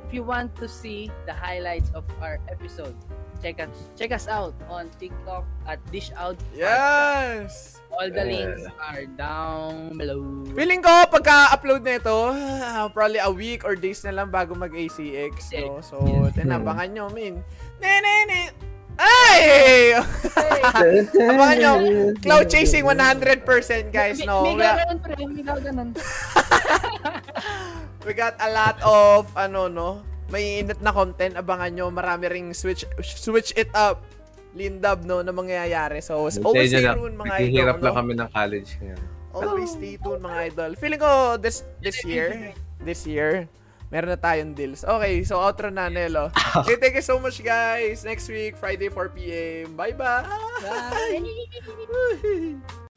A: if you want to see the highlights of our episode, check us check us out on TikTok at Dish Out.
C: Yes!
A: All the
B: Yeah.
A: links are down below.
C: Feeling ko, pagka-upload na ito, ah, probably a week or days na lang bago mag-ACX. No? So,
A: Yes.
C: tinabangan nyo, min. Ne, ne, ne. Ay! Abangan nyo, cloud chasing 100% guys, no?
A: May,
C: We,
A: may gaganon pre, may gaganon.
C: we got a lot of, ano, no? May init na content. Abangan nyo, marami ring switch switch it up. Lindab, no, na mangyayari. So, always stay tuned, mga idol.
B: Hihirap
C: no?
B: lang kami ng college ngayon.
C: Always stay tuned mga idol. Feeling ko this this year, this year, meron na tayong deals. Okay, so outro na Nelo. Okay, thank you so much guys. Next week, Friday 4 p.m. Bye-bye.
A: Bye.
C: Bye.